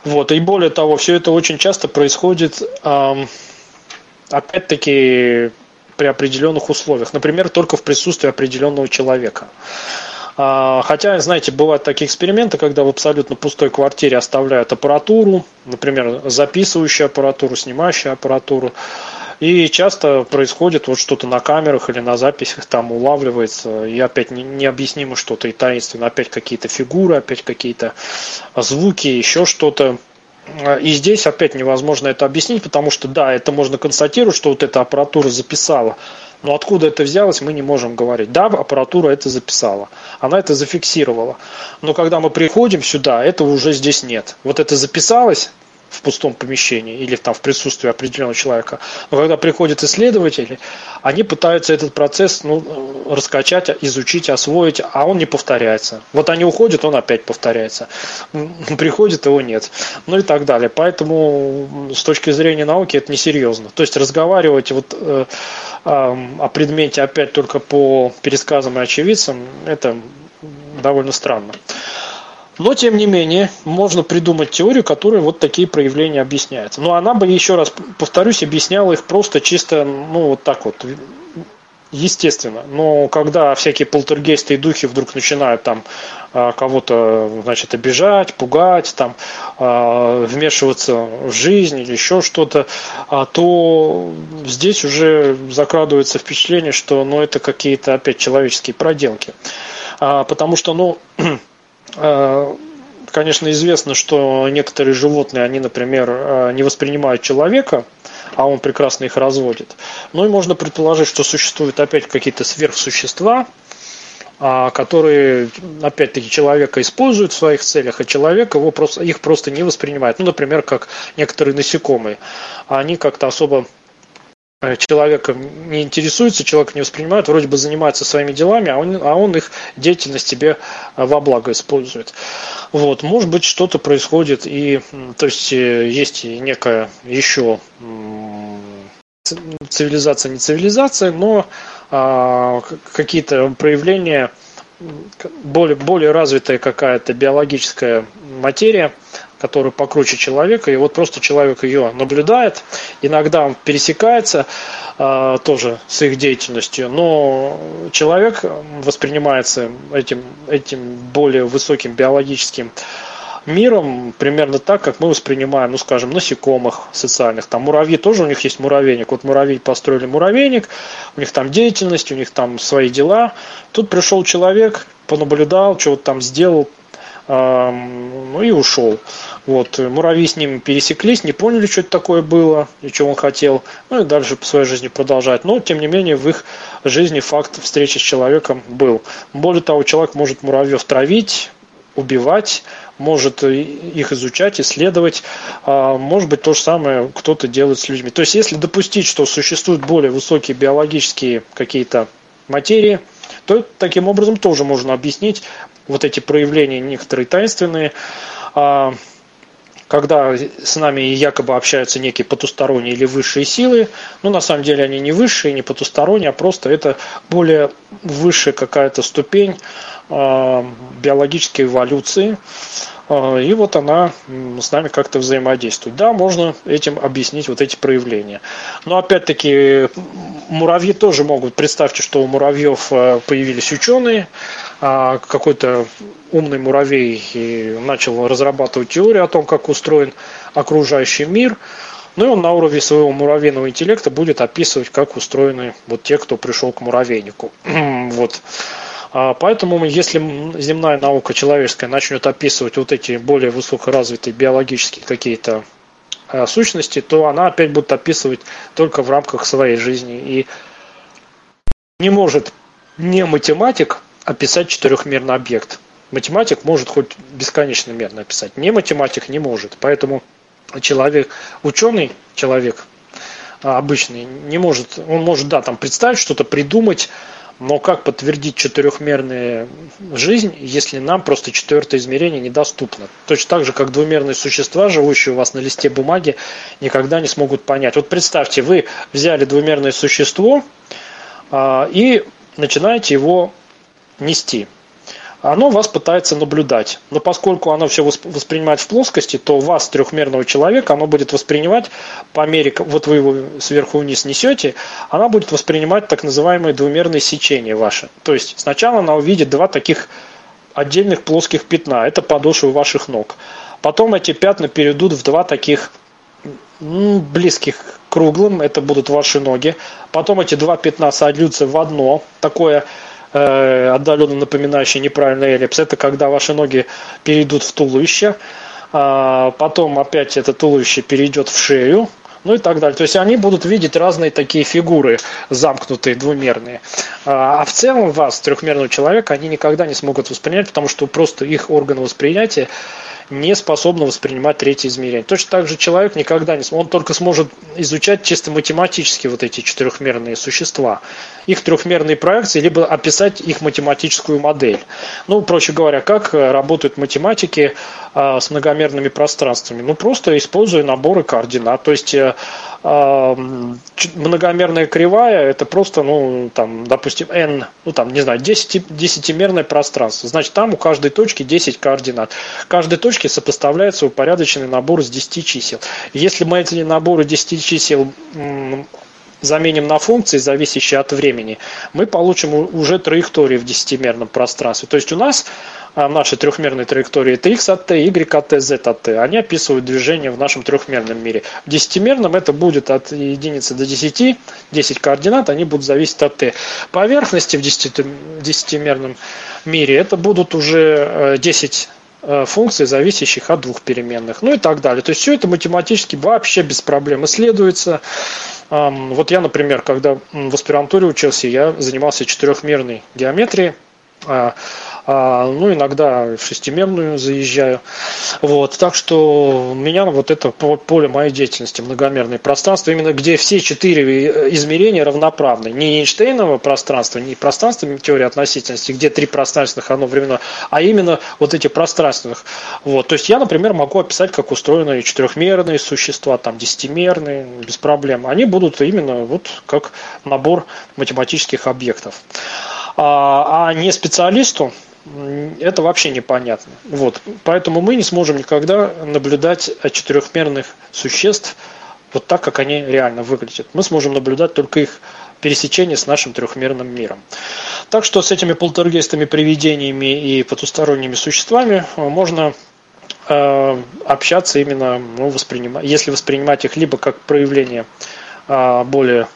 [SPEAKER 2] Вот, и более того, все это очень часто происходит, опять-таки, при определенных условиях. Например, только в присутствии определенного человека. А, хотя, знаете, бывают такие эксперименты, когда в абсолютно пустой квартире оставляют аппаратуру, например, записывающую аппаратуру, снимающую аппаратуру. И часто происходит вот что-то на камерах или на записях, там улавливается, и опять необъяснимо что-то, и таинственно, опять какие-то фигуры, опять какие-то звуки, еще что-то. И здесь опять невозможно это объяснить, потому что да, это можно констатировать, что вот эта аппаратура записала, но откуда это взялось, мы не можем говорить. Да, аппаратура это записала, она это зафиксировала. Но когда мы приходим сюда, этого уже здесь нет. Вот это записалось, в пустом помещении или там в присутствии определенного человека. Но когда приходят исследователи, они пытаются этот процесс ну, раскачать, изучить, освоить, а он не повторяется. Вот они уходят, он опять повторяется. Приходит, его нет. Ну и так далее. Поэтому с точки зрения науки это несерьезно. То есть разговаривать вот, э, э, о предмете опять только по пересказам и очевидцам, это довольно странно. Но, тем не менее, можно придумать теорию, которая вот такие проявления объясняет. Но она бы, еще раз повторюсь, объясняла их просто чисто, ну, вот так вот, естественно. Но когда всякие полтергейсты и духи вдруг начинают там а, кого-то, значит, обижать, пугать, там, а, вмешиваться в жизнь или еще что-то, а, то здесь уже закрадывается впечатление, что, ну, это какие-то опять человеческие проделки. Потому что, ну, конечно, известно, что некоторые животные, они, например, э, не воспринимают человека, а он прекрасно их разводит. Ну и можно предположить, что существуют опять какие-то сверхсущества, а, которые, опять-таки, человека используют в своих целях, а человек его просто, их просто не воспринимает. Ну, например, как некоторые насекомые. Они как-то особо Э, человеком не интересуется, человек не воспринимает, вроде бы занимается своими делами, а он, а он их деятельность себе э, во благо использует. Вот, может быть, что-то происходит, и то есть э, есть некая еще цивилизация, не цивилизация, но а, какие-то проявления более, более развитая какая-то биологическая материя, которая покруче человека, и вот просто человек ее наблюдает, иногда он пересекается э, тоже с их деятельностью, но человек воспринимается этим, этим более высоким биологическим миром примерно так, как мы воспринимаем, ну, скажем, насекомых социальных. Там муравьи тоже, у них есть муравейник. Вот муравьи построили муравейник, у них там деятельность, у них там свои дела. Тут пришел человек, понаблюдал, что-то там сделал, ну и ушел. Вот, муравьи с ним пересеклись, не поняли, что это такое было и что он хотел, ну и дальше по своей жизни продолжать. Но, тем не менее, в их жизни факт встречи с человеком был. Более того, человек может муравьев травить, убивать, может их изучать, исследовать. А, может быть, то же самое кто-то делает с людьми. То есть, если допустить, что существуют более высокие биологические какие-то материи, то таким образом тоже можно объяснить вот эти проявления некоторые таинственные, а, когда с нами якобы общаются некие потусторонние или высшие силы, но на самом деле они не высшие, не потусторонние, а просто это более высшая какая-то ступень а, биологической эволюции, и вот она с нами как-то взаимодействует. Да, можно этим объяснить вот эти проявления. Но опять-таки муравьи тоже могут. Представьте, что у муравьев э, появились ученые, а какой-то умный муравей начал разрабатывать теорию о том, как устроен окружающий мир. Ну и он на уровне своего муравейного интеллекта будет описывать, как устроены вот те, кто пришел к муравейнику. вот. А поэтому, если земная наука человеческая начнет описывать вот эти более высокоразвитые биологические какие-то а, сущности, то она опять будет описывать только в рамках своей жизни. И не может не математик описать четырехмерный объект. Математик может хоть бесконечно мерно описать. Не математик не может. Поэтому человек, ученый человек а, обычный не может, он может, да, там представить что-то, придумать, но как подтвердить четырехмерную жизнь, если нам просто четвертое измерение недоступно? Точно так же, как двумерные существа, живущие у вас на листе бумаги, никогда не смогут понять. Вот представьте, вы взяли двумерное существо а, и начинаете его нести оно вас пытается наблюдать. Но поскольку оно все воспринимает в плоскости, то вас, трехмерного человека, оно будет воспринимать по мере, вот вы его сверху вниз несете, она будет воспринимать так называемые двумерные сечения ваши. То есть сначала она увидит два таких отдельных плоских пятна, это подошвы ваших ног. Потом эти пятна перейдут в два таких близких к круглым, это будут ваши ноги. Потом эти два пятна сольются в одно, такое отдаленно напоминающий неправильный эллипс, это когда ваши ноги перейдут в туловище, а потом опять это туловище перейдет в шею, ну и так далее. То есть они будут видеть разные такие фигуры замкнутые, двумерные. А, а в целом вас, трехмерного человека, они никогда не смогут воспринять, потому что просто их органы восприятия не способна воспринимать третье измерение. Точно так же человек никогда не сможет, он только сможет изучать чисто математически вот эти четырехмерные существа, их трехмерные проекции, либо описать их математическую модель. Ну, проще говоря, как работают математики а, с многомерными пространствами? Ну, просто используя наборы координат. То есть э, а, многомерная кривая это просто, ну, там, допустим, n, ну, там, не знаю, 10, десятимерное пространство. Значит, там у каждой точки 10 координат. Каждой точке сопоставляется упорядоченный набор из 10 чисел. Если мы эти наборы 10 чисел заменим на функции, зависящие от времени, мы получим уже траектории в десятимерном пространстве. То есть у нас а, наши трехмерные траектории это x от t, y от t, z от t. Они описывают движение в нашем трехмерном мире. В десятимерном это будет от единицы до 10, 10 координат, они будут зависеть от t. Поверхности в десятимерном мире это будут уже 10 э, э, функций, зависящих от двух переменных, ну и так далее. То есть все это математически вообще без проблем исследуется. Вот я, например, когда в аспирантуре учился, я занимался четырехмерной геометрией. А, ну, иногда в шестимерную заезжаю. Вот, так что у меня вот это поле моей деятельности, многомерное пространство, именно где все четыре э, измерения равноправны. Не Эйнштейново пространство, не пространство теории относительности, где три пространственных оно временно, а именно вот эти пространственных. Вот, то есть я, например, могу описать, как устроены четырехмерные существа, там десятимерные, без проблем. Они будут именно вот как набор математических объектов. А, а не специалисту, это вообще непонятно. Вот. Поэтому мы не сможем никогда наблюдать четырехмерных существ вот так, как они реально выглядят. Мы сможем наблюдать только их пересечение с нашим трехмерным миром. Так что с этими полтергейстами, привидениями и потусторонними существами э, можно э, общаться именно, ну, воспринимать, если воспринимать их либо как проявление э, более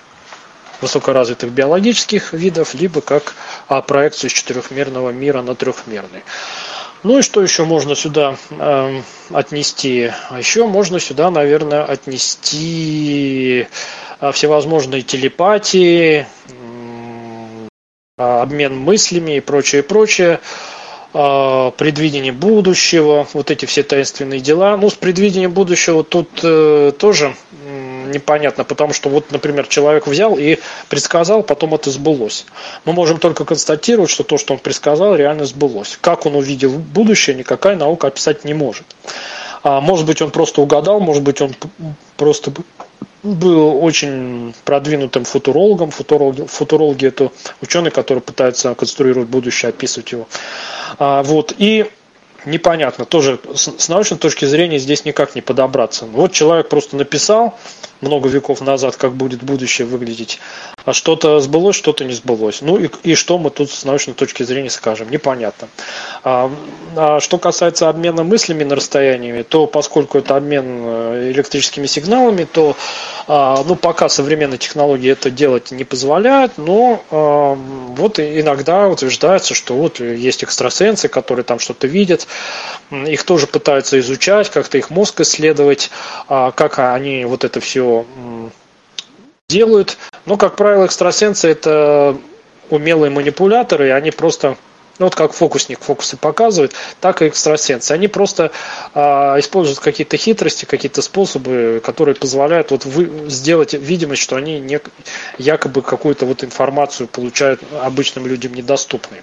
[SPEAKER 2] высокоразвитых биологических видов, либо как а, проекцию из четырехмерного мира на трехмерный. Ну и что еще можно сюда э, отнести? А еще можно сюда, наверное, отнести э, всевозможные телепатии, э, обмен мыслями и прочее, прочее, э, предвидение будущего, вот эти все таинственные дела. Ну, с предвидением будущего тут э, тоже непонятно, потому что вот, например, человек взял и предсказал, потом это сбылось. Мы можем только констатировать, что то, что он предсказал, реально сбылось. Как он увидел будущее, никакая наука описать не может. А может быть, он просто угадал, может быть, он просто был очень продвинутым футурологом. Футурологи, футурологи это ученые, которые пытаются конструировать будущее, описывать его. А, вот. И непонятно. Тоже с научной точки зрения здесь никак не подобраться. Вот человек просто написал много веков назад, как будет будущее выглядеть, а что-то сбылось, что-то не сбылось. Ну и, и что мы тут с научной точки зрения скажем? Непонятно. А, а что касается обмена мыслями на расстоянии, то поскольку это обмен э, электрическими сигналами, то а, ну, пока современные технологии это делать не позволяют, но а, вот иногда утверждается, что вот есть экстрасенсы, которые там что-то видят, их тоже пытаются изучать, как-то их мозг исследовать, а, как они вот это все делают. Но, как правило, экстрасенсы это умелые манипуляторы, и они просто ну, вот как фокусник фокусы показывает, так и экстрасенсы. Они просто а, используют какие-то хитрости, какие-то способы, которые позволяют вот вы, сделать видимость, что они не, якобы какую-то вот информацию получают обычным людям недоступной.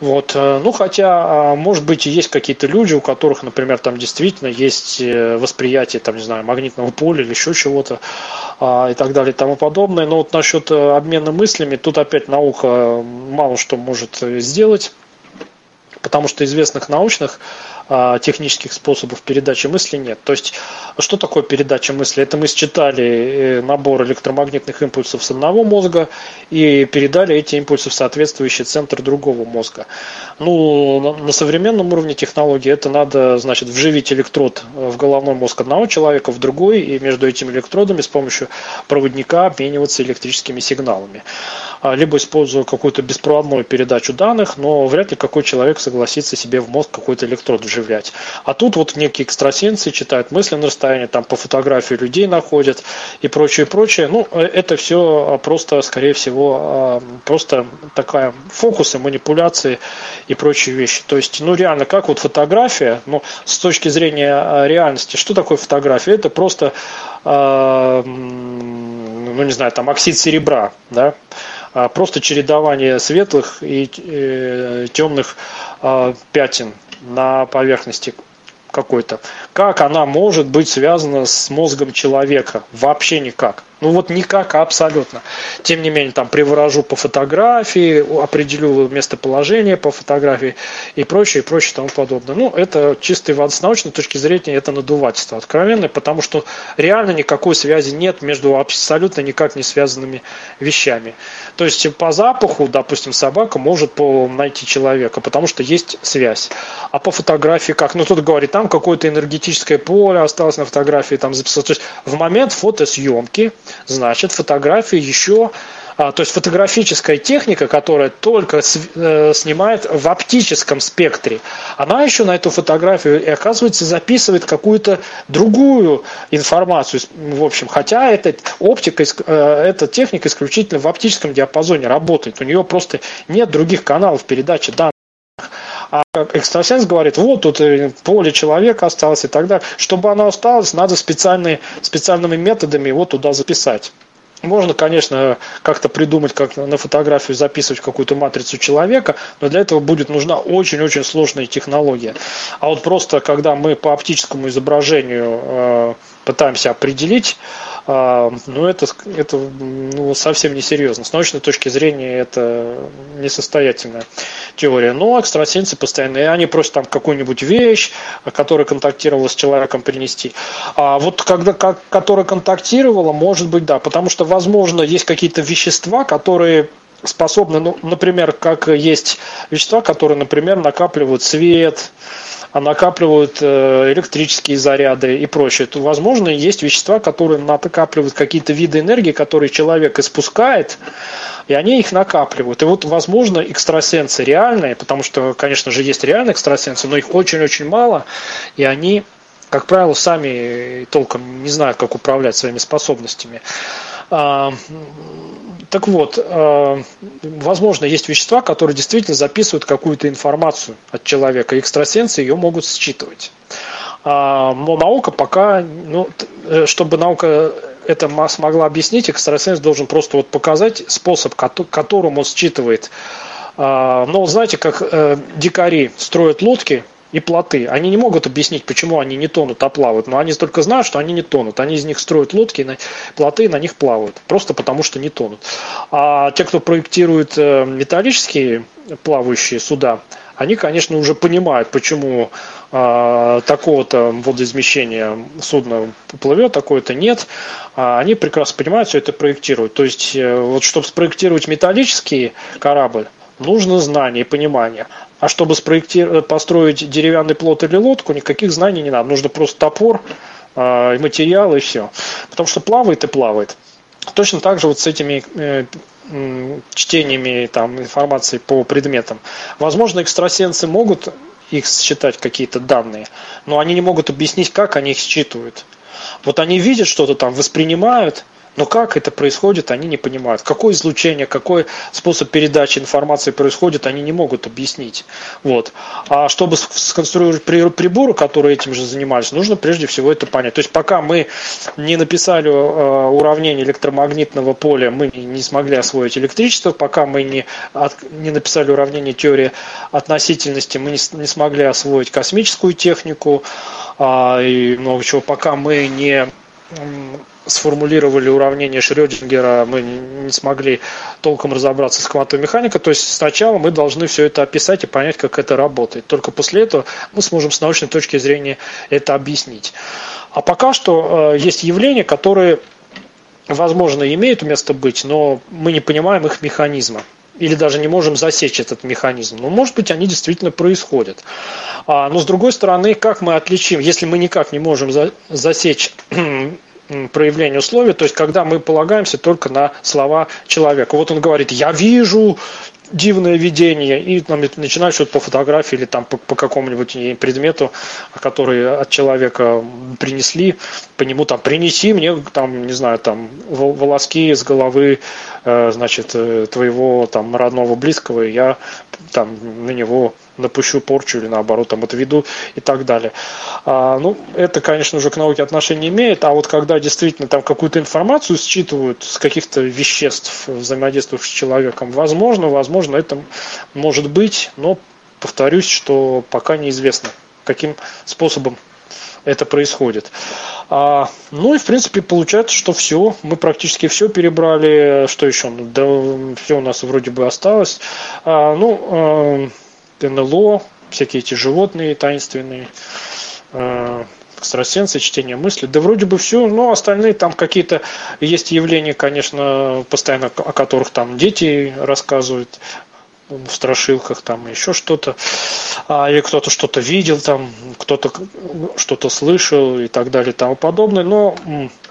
[SPEAKER 2] Вот. Э, ну, хотя, а, может быть, и есть какие-то люди, у которых, например, там действительно есть э, восприятие, там, не знаю, магнитного поля или еще чего-то а, и так далее и тому подобное. Но вот насчет э, обмена мыслями, тут опять наука мало что может сделать потому что известных научных технических способов передачи мысли нет. То есть, что такое передача мысли? Это мы считали э, набор электромагнитных импульсов с одного мозга и передали эти импульсы в соответствующий центр другого мозга. Ну, на современном уровне технологии это надо, значит, вживить электрод в головной мозг одного человека в другой, и между этими электродами с помощью проводника обмениваться электрическими сигналами. А, либо используя какую-то беспроводную передачу данных, но вряд ли какой человек согласится себе в мозг какой-то электрод вживить оживлять. А тут вот некие экстрасенсы читают мысли на расстоянии, там по фотографии людей находят и прочее, прочее. Ну, э, это все просто, скорее всего, а, просто такая фокусы, манипуляции и прочие вещи. То есть, ну, реально, как вот фотография, ну, с точки зрения а, реальности, что такое фотография? Это просто, а, ну, не знаю, там, оксид серебра, да, просто чередование светлых и э, темных пятен на поверхности какой-то. Как она может быть связана с мозгом человека? Вообще никак. Ну вот никак абсолютно. Тем не менее, там приворожу по фотографии, определю местоположение по фотографии и прочее, и прочее, и тому подобное. Ну, это чистой воды с научной точки зрения, это надувательство откровенное, потому что реально никакой связи нет между абсолютно никак не связанными вещами. То есть по запаху, допустим, собака может найти человека, потому что есть связь. А по фотографии как? Ну, тут говорит, там какое-то энергетическое поле осталось на фотографии, там записалось. То есть в момент фотосъемки значит фотографии еще а, то есть фотографическая техника, которая только э, снимает в оптическом спектре, она еще на эту фотографию и оказывается записывает какую-то другую информацию. В общем, хотя эта оптика, э, эта техника исключительно в оптическом диапазоне работает. У нее просто нет других каналов передачи данных. А экстрасенс говорит, вот тут э, поле человека осталось и так далее. Чтобы оно осталось, надо специальные, специальными методами его туда записать. Можно, конечно, как-то придумать, как на фотографию записывать какую-то матрицу человека, но для этого будет нужна очень-очень сложная технология. А вот просто, когда мы по оптическому изображению э, пытаемся определить А, ну, это, это ну, совсем несерьезно. С научной точки зрения это несостоятельная теория. Но экстрасенсы постоянно, они просят там какую-нибудь вещь, которая контактировала с человеком, принести. А вот когда, как, которая контактировала, может быть, да, потому что, возможно, есть какие-то вещества, которые способны, ну, например, как есть вещества, которые, например, накапливают свет, а накапливают э, электрические заряды и прочее, то, возможно, есть вещества, которые накапливают какие-то виды энергии, которые человек испускает, и они их накапливают. И вот, возможно, экстрасенсы реальные, потому что, конечно же, есть реальные экстрасенсы, но их очень-очень мало, и они, как правило, сами толком не знают, как управлять своими способностями. А, так вот, э, возможно, есть вещества, которые действительно записывают какую-то информацию от человека, и экстрасенсы ее могут считывать. А, но наука пока, ну, э, чтобы наука это смогла объяснить, экстрасенс должен просто вот показать способ, которым он считывает. А, но знаете, как э, дикари строят лодки – и плоты. Они не могут объяснить, почему они не тонут, а плавают, но они только знают, что они не тонут. Они из них строят лодки, плоты на них плавают, просто потому что не тонут. А те, кто проектирует э, металлические плавающие суда, они, конечно, уже понимают, почему э, такого-то водоизмещения судно плывет, такое-то нет. А они прекрасно понимают, все это проектируют. То есть, э, вот чтобы спроектировать металлический корабль, нужно знание и понимание. А чтобы спроектировать, построить деревянный плот или лодку, никаких знаний не надо. Нужно просто топор, э, материал и все. Потому что плавает и плавает. Точно так же вот с этими э, чтениями там, информации по предметам. Возможно, экстрасенсы могут их считать какие-то данные, но они не могут объяснить, как они их считывают. Вот они видят что-то там, воспринимают – но как это происходит, они не понимают. Какое излучение, какой способ передачи информации происходит, они не могут объяснить. Вот. А чтобы сконструировать приборы, которые этим же занимались, нужно прежде всего это понять. То есть пока мы не написали э, уравнение электромагнитного поля, мы не смогли освоить электричество, пока мы не, не написали уравнение теории относительности, мы не, не смогли освоить космическую технику а, и много чего, пока мы не сформулировали уравнение Шрёдингера, мы не смогли толком разобраться с квантовой механикой. То есть сначала мы должны все это описать и понять, как это работает. Только после этого мы сможем с научной точки зрения это объяснить. А пока что э, есть явления, которые, возможно, имеют место быть, но мы не понимаем их механизма или даже не можем засечь этот механизм. Но, может быть, они действительно происходят. А, но, с другой стороны, как мы отличим, если мы никак не можем за, засечь проявление условий, то есть когда мы полагаемся только на слова человека. Вот он говорит, я вижу дивное видение, и там, начинают что-то по фотографии или там по, по какому-нибудь предмету, который от человека принесли, по нему там принеси мне там, не знаю, там волоски с головы, э, значит, э, твоего там родного близкого, и я там на него напущу порчу или наоборот там отведу и так далее. А, ну, это, конечно, уже к науке отношения имеет, а вот когда действительно там какую-то информацию считывают с каких-то веществ, взаимодействующих с человеком, возможно, возможно, это может быть, но повторюсь, что пока неизвестно, каким способом это происходит. А, ну и в принципе получается, что все, мы практически все перебрали. Что еще? Да, все у нас вроде бы осталось. А, ну, а, НЛО, всякие эти животные таинственные, э, экстрасенсы, чтение мысли. Да вроде бы все, но остальные там какие-то есть явления, конечно, постоянно о которых там дети рассказывают в страшилках там еще что-то, а, или кто-то что-то видел там, кто-то что-то слышал и так далее и тому подобное. Но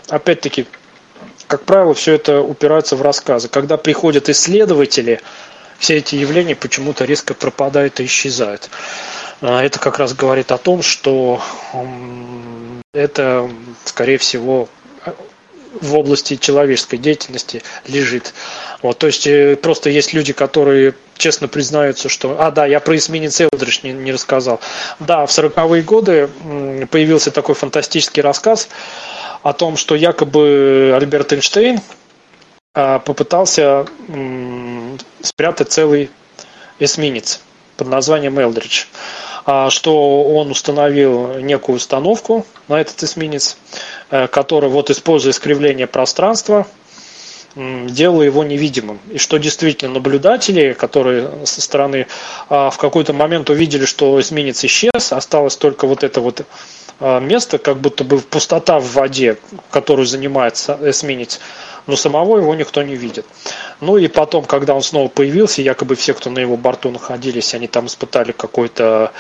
[SPEAKER 2] опять-таки, как правило, все это упирается в рассказы. Когда приходят исследователи, все эти явления почему-то резко пропадают и исчезают. А, это как раз говорит о том, что это, скорее всего, в области человеческой деятельности лежит. Вот, то есть э, просто есть люди, которые честно признаются, что, а да, я про эсминец Элдридж не, не рассказал. Да, в 40-е годы появился такой фантастический рассказ о том, что якобы Альберт Эйнштейн а, попытался спрятать целый эсминец под названием Элдридж. А, что он установил некую установку на этот эсминец, э, который, вот используя искривление пространства, делало его невидимым. И что действительно наблюдатели, которые со стороны а, в какой-то момент увидели, что эсминец исчез, осталось только вот это вот место, как будто бы пустота в воде, которую занимает эсминец, но самого его никто не видит. Ну и потом, когда он снова появился, якобы все, кто на его борту находились, они там испытали какой-то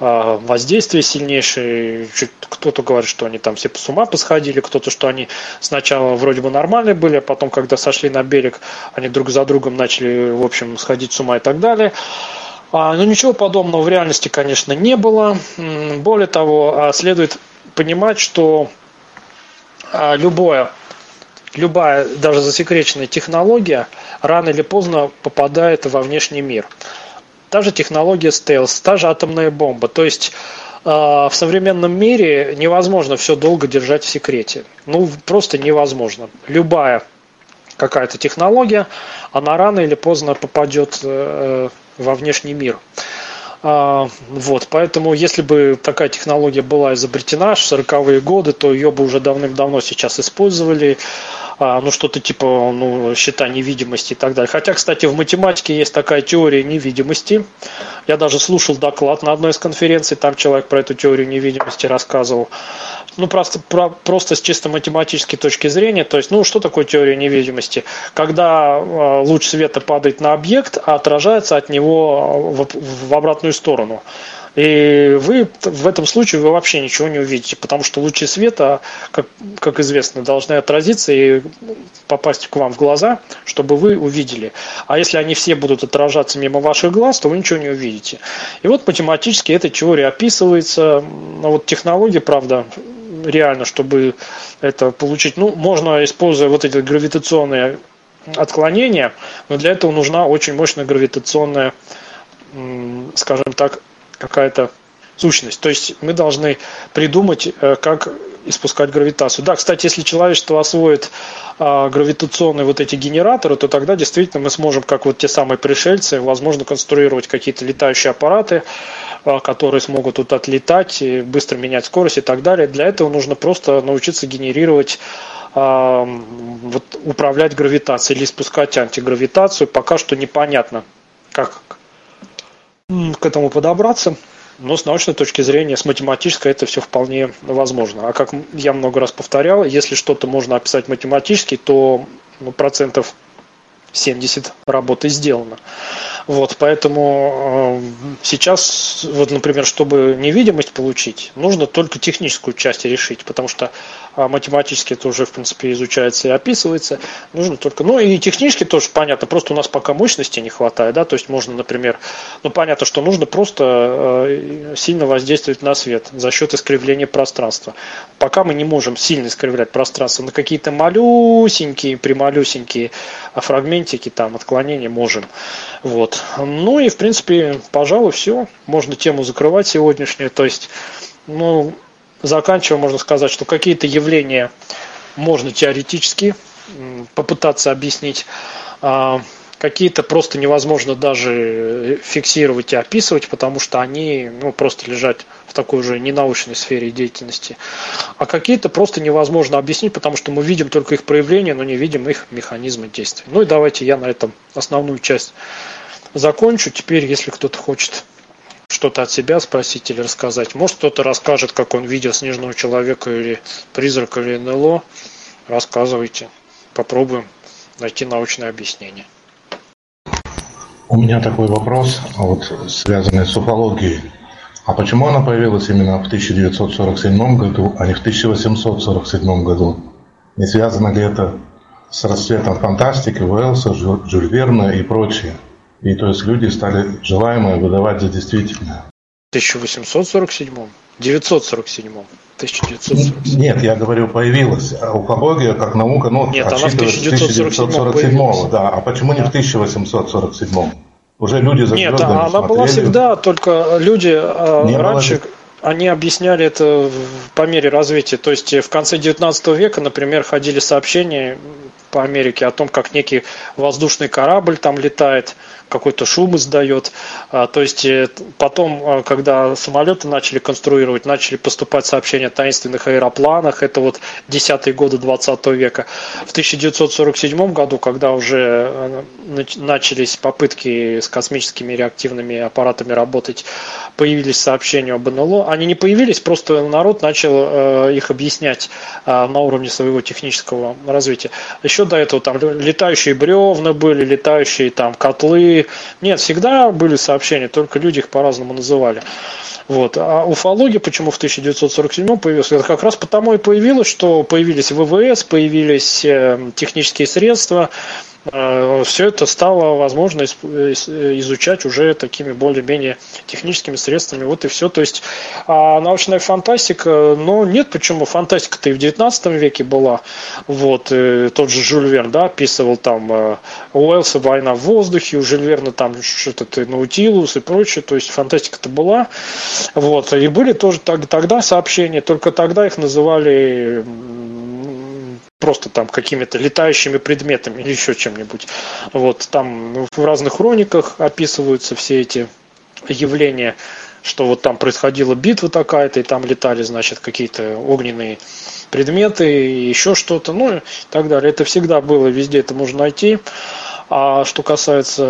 [SPEAKER 2] а, воздействие сильнейшее. Кто-то говорит, что они там все с ума посходили, кто-то, что они сначала вроде бы нормальные были, а потом, когда сошли на берег, они друг за другом начали, в общем, сходить с ума и так далее. А, но ничего подобного в реальности, конечно, не было. Более того, а, следует понимать, что любое любая даже засекреченная технология рано или поздно попадает во внешний мир та же технология стелс, та же атомная бомба. То есть в современном мире невозможно все долго держать в секрете. Ну, просто невозможно. Любая какая-то технология, она рано или поздно попадет э, во внешний мир. А, вот, поэтому, если бы такая технология была изобретена в 40-е годы, то ее бы уже давным-давно сейчас использовали ну что-то типа ну, счета невидимости и так далее. Хотя, кстати, в математике есть такая теория невидимости. Я даже слушал доклад на одной из конференций, там человек про эту теорию невидимости рассказывал. Ну, просто, про, просто с чисто математической точки зрения, то есть, ну, что такое теория невидимости? Когда э, луч света падает на объект, а отражается от него в, в обратную сторону. И вы в этом случае вы вообще ничего не увидите, потому что лучи света, как, как известно, должны отразиться и попасть к вам в глаза, чтобы вы увидели. А если они все будут отражаться мимо ваших глаз, то вы ничего не увидите. И вот математически эта теория описывается. Но вот технология, правда, реально, чтобы это получить, ну, можно, используя вот эти гравитационные отклонения, но для этого нужна очень мощная гравитационная, скажем так, какая-то сущность. То есть мы должны придумать, э, как испускать гравитацию. Да, кстати, если человечество освоит а, гравитационные вот эти генераторы, то тогда действительно мы сможем, как вот те самые пришельцы, возможно, конструировать какие-то летающие аппараты, а, которые смогут тут отлетать, и быстро менять скорость и так далее. Для этого нужно просто научиться генерировать а, вот, управлять гравитацией или спускать антигравитацию. Пока что непонятно, как к этому подобраться. Но с научной точки зрения, с математической это все вполне возможно. А как я много раз повторял, если что-то можно описать математически, то ну, процентов 70 работы сделано. Вот, поэтому э, сейчас, вот, например, чтобы невидимость получить, нужно только техническую часть решить, потому что э, математически это уже, в принципе, изучается и описывается. Нужно только, ну и технически тоже понятно, просто у нас пока мощности не хватает, да, то есть можно, например, ну понятно, что нужно просто э, сильно воздействовать на свет за счет искривления пространства. Пока мы не можем сильно искривлять пространство на какие-то малюсенькие, прималюсенькие фрагментики, там, отклонения можем. Вот. Ну и, в принципе, пожалуй, все. Можно тему закрывать сегодняшнюю. То есть, ну, заканчивая, можно сказать, что какие-то явления можно теоретически попытаться объяснить. А какие-то просто невозможно даже фиксировать и описывать, потому что они ну, просто лежат в такой же ненаучной сфере деятельности. А какие-то просто невозможно объяснить, потому что мы видим только их проявления, но не видим их механизмы действия. Ну и давайте я на этом основную часть закончу. Теперь, если кто-то хочет что-то от себя спросить или рассказать, может кто-то расскажет, как он видел снежного человека или призрака или НЛО, рассказывайте. Попробуем найти научное объяснение.
[SPEAKER 3] У меня такой вопрос, вот, связанный с уфологией. А почему она появилась именно в 1947 году, а не в 1847 году? Не связано ли это с расцветом фантастики, Уэллса, Жюль Верна и прочее? И то есть люди стали желаемое выдавать за действительное.
[SPEAKER 2] В 1847 947 1947
[SPEAKER 3] Нет, я говорю, появилась уфология как наука, ну,
[SPEAKER 2] Нет, она в 1947, 1947
[SPEAKER 3] да. А почему не в 1847? Уже люди за
[SPEAKER 2] Нет, она смотрели. была всегда, только люди а, не раньше... Было они объясняли это по мере развития. То есть в конце 19 века, например, ходили сообщения по Америке о том, как некий воздушный корабль там летает, какой-то шум издает. А, то есть э, потом, а, когда самолеты начали конструировать, начали поступать сообщения о таинственных аэропланах, это вот десятые годы 20 века. В 1947 году, когда уже э, начались попытки с космическими реактивными аппаратами работать, появились сообщения об НЛО. Они не появились, просто народ начал э, их объяснять на уровне своего технического развития. Еще до этого там летающие бревна были, летающие там котлы, нет, всегда были сообщения, только люди их по-разному называли. Вот. А уфология почему в 1947 появилась? Это как раз потому и появилось, что появились ВВС, появились э, технические средства, все это стало возможно изучать уже такими более-менее техническими средствами. Вот и все. То есть а научная фантастика, но нет, почему? Фантастика-то и в 19 веке была. Вот, тот же Жюль Верн, да, описывал там э, Уэллса «Война в воздухе», у Жюль Верна там что-то Наутилус и прочее. То есть фантастика-то была. Вот, и были тоже тогда сообщения, только тогда их называли просто там какими-то летающими предметами или еще чем-нибудь. Вот там в разных хрониках описываются все эти явления, что вот там происходила битва такая-то, и там летали, значит, какие-то огненные предметы, и еще что-то, ну и так далее. Это всегда было, везде это можно найти. А что касается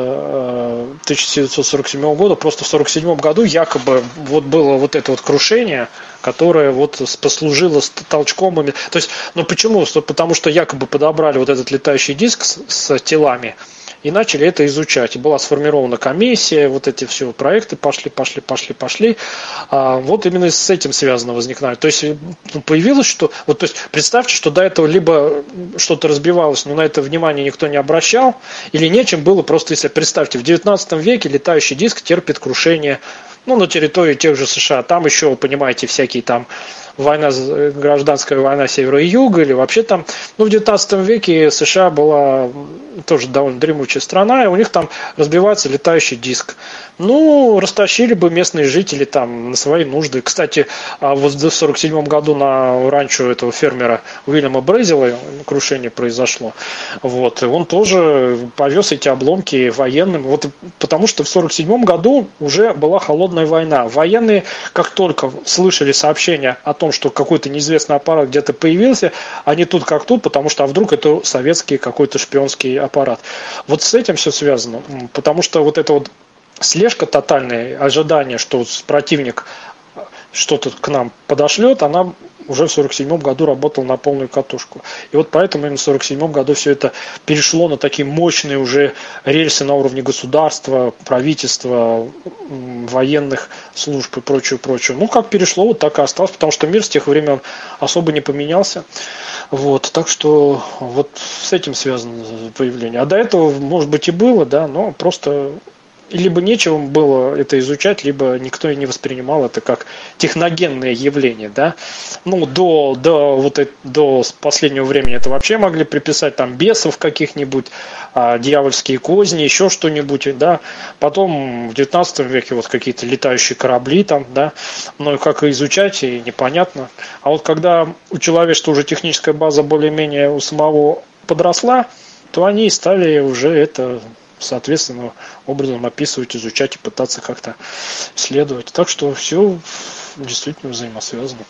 [SPEAKER 2] 1947 э, года, просто в 1947 году якобы вот было вот это вот крушение, которое вот послужило толчком. То есть, ну почему? Потому что якобы подобрали вот этот летающий диск с, с телами, и начали это изучать. И была сформирована комиссия, вот эти все проекты пошли, пошли, пошли, пошли. А вот именно с этим связано возникновение. То есть появилось, что... Вот, то есть представьте, что до этого либо что-то разбивалось, но на это внимание никто не обращал, или нечем было просто, если представьте, в 19 веке летающий диск терпит крушение ну, на территории тех же США. Там еще, понимаете, всякие там война, гражданская война севера и юга, или вообще там, ну, в 19 веке США была тоже довольно дремучая страна, и у них там разбивается летающий диск. Ну, растащили бы местные жители там на свои нужды. Кстати, а в 1947 году на ранчо этого фермера Уильяма Брейзела крушение произошло. Вот, и он тоже повез эти обломки военным, вот потому что в 1947 году уже была холодная война. Военные, как только слышали сообщения о том, что какой-то неизвестный аппарат где-то появился, они тут как тут, потому что а вдруг это советский какой-то шпионский аппарат. Вот с этим все связано, потому что вот это вот слежка тотальная, ожидание, что противник что-то к нам подошлет, она уже в 47 году работала на полную катушку. И вот поэтому именно в 47 году все это перешло на такие мощные уже рельсы на уровне государства, правительства, военных служб и прочее, прочее. Ну, как перешло, вот так и осталось, потому что мир с тех времен особо не поменялся. Вот, так что вот с этим связано появление. А до этого, может быть, и было, да, но просто либо нечего было это изучать, либо никто и не воспринимал это как техногенное явление, да. Ну, до, до, вот до последнего времени это вообще могли приписать там бесов каких-нибудь, а, дьявольские козни, еще что-нибудь, да. Потом в 19 веке вот какие-то летающие корабли там, да. Ну, как изучать, и непонятно. А вот когда у человечества уже техническая база более-менее у самого подросла, то они стали уже это соответственно образом описывать, изучать и пытаться как-то исследовать. Так что все действительно взаимосвязано.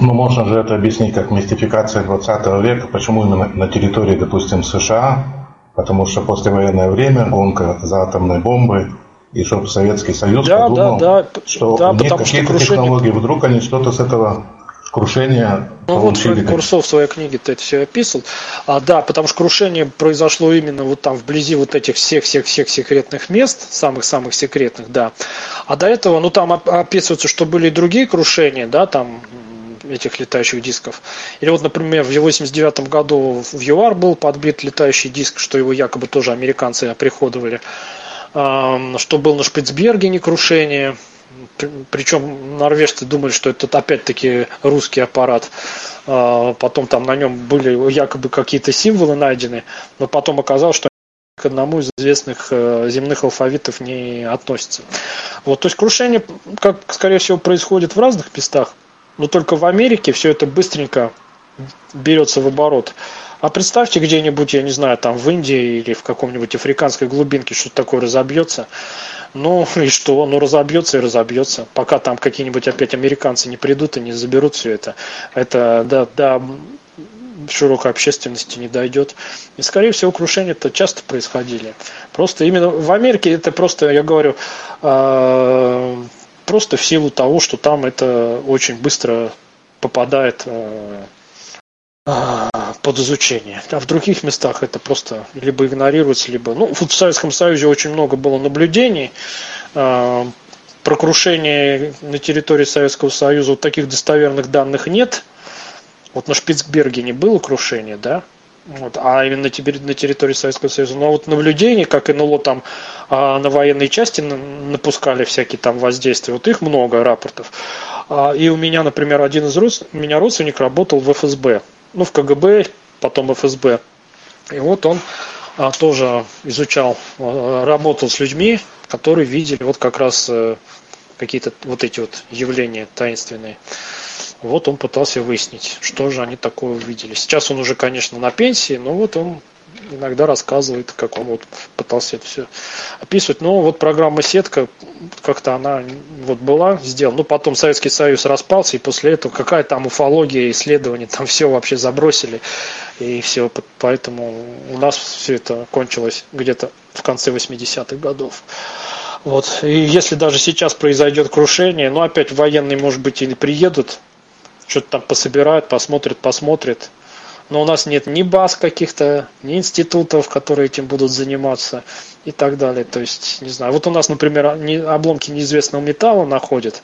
[SPEAKER 3] Ну, можно же это объяснить как мистификация 20 века. Почему именно на территории, допустим, США? Потому что послевоенное время, гонка за атомной бомбой, и чтобы Советский Союз да, подумал, да, да, что да, у них какие-то крушение... технологии, вдруг они что-то с этого крушение
[SPEAKER 2] ну вот Фред Курсов в своей книге это все описал. А, да, потому что крушение произошло именно вот там вблизи вот этих всех-всех-всех секретных мест, самых-самых секретных, да. А до этого, ну там описывается, что были и другие крушения, да, там этих летающих дисков. Или вот, например, в 89 году в ЮАР был подбит летающий диск, что его якобы тоже американцы оприходовали. Что был на Шпицбергене крушение, причем норвежцы думали, что это опять-таки русский аппарат. А, потом там на нем были якобы какие-то символы найдены, но потом оказалось, что к одному из известных э, земных алфавитов не относится. Вот, то есть крушение, как скорее всего, происходит в разных местах, но только в Америке все это быстренько берется в оборот. А представьте где-нибудь, я не знаю, там в Индии или в каком-нибудь африканской глубинке что-то такое разобьется. Ну и что? Ну разобьется и разобьется. Пока там какие-нибудь опять американцы не придут и не заберут все это. Это до, до широкой общественности не дойдет. И, скорее всего, крушения это часто происходили. Просто именно в Америке это просто, я говорю, э, просто в силу того, что там это очень быстро попадает а, под изучение. А в других местах это просто либо игнорируется, либо... Ну, в Советском Союзе очень много было наблюдений. А, про крушение на территории Советского Союза вот таких достоверных данных нет. Вот на Шпицбергене было крушение, да, вот, а именно теперь на территории Советского Союза. Но вот наблюдений, как НЛО там а, на военные части напускали всякие там воздействия, вот их много рапортов. А, и у меня, например, один из род... у меня родственник работал в ФСБ ну, в КГБ, потом ФСБ. И вот он а, тоже изучал, а, работал с людьми, которые видели вот как раз а, какие-то вот эти вот явления таинственные. Вот он пытался выяснить, что же они такое увидели. Сейчас он уже, конечно, на пенсии, но вот он иногда рассказывает, как он вот пытался это все описывать. Но вот программа «Сетка», как-то она вот была сделана. Ну, потом Советский Союз распался, и после этого какая там уфология, исследования, там все вообще забросили. И все, поэтому у нас все это кончилось где-то в конце 80-х годов. Вот. И если даже сейчас произойдет крушение, ну, опять военные, может быть, или приедут, что-то там пособирают, посмотрят, посмотрят, но у нас нет ни баз каких-то, ни институтов, которые этим будут заниматься и так далее. То есть, не знаю, вот у нас, например, обломки неизвестного металла находят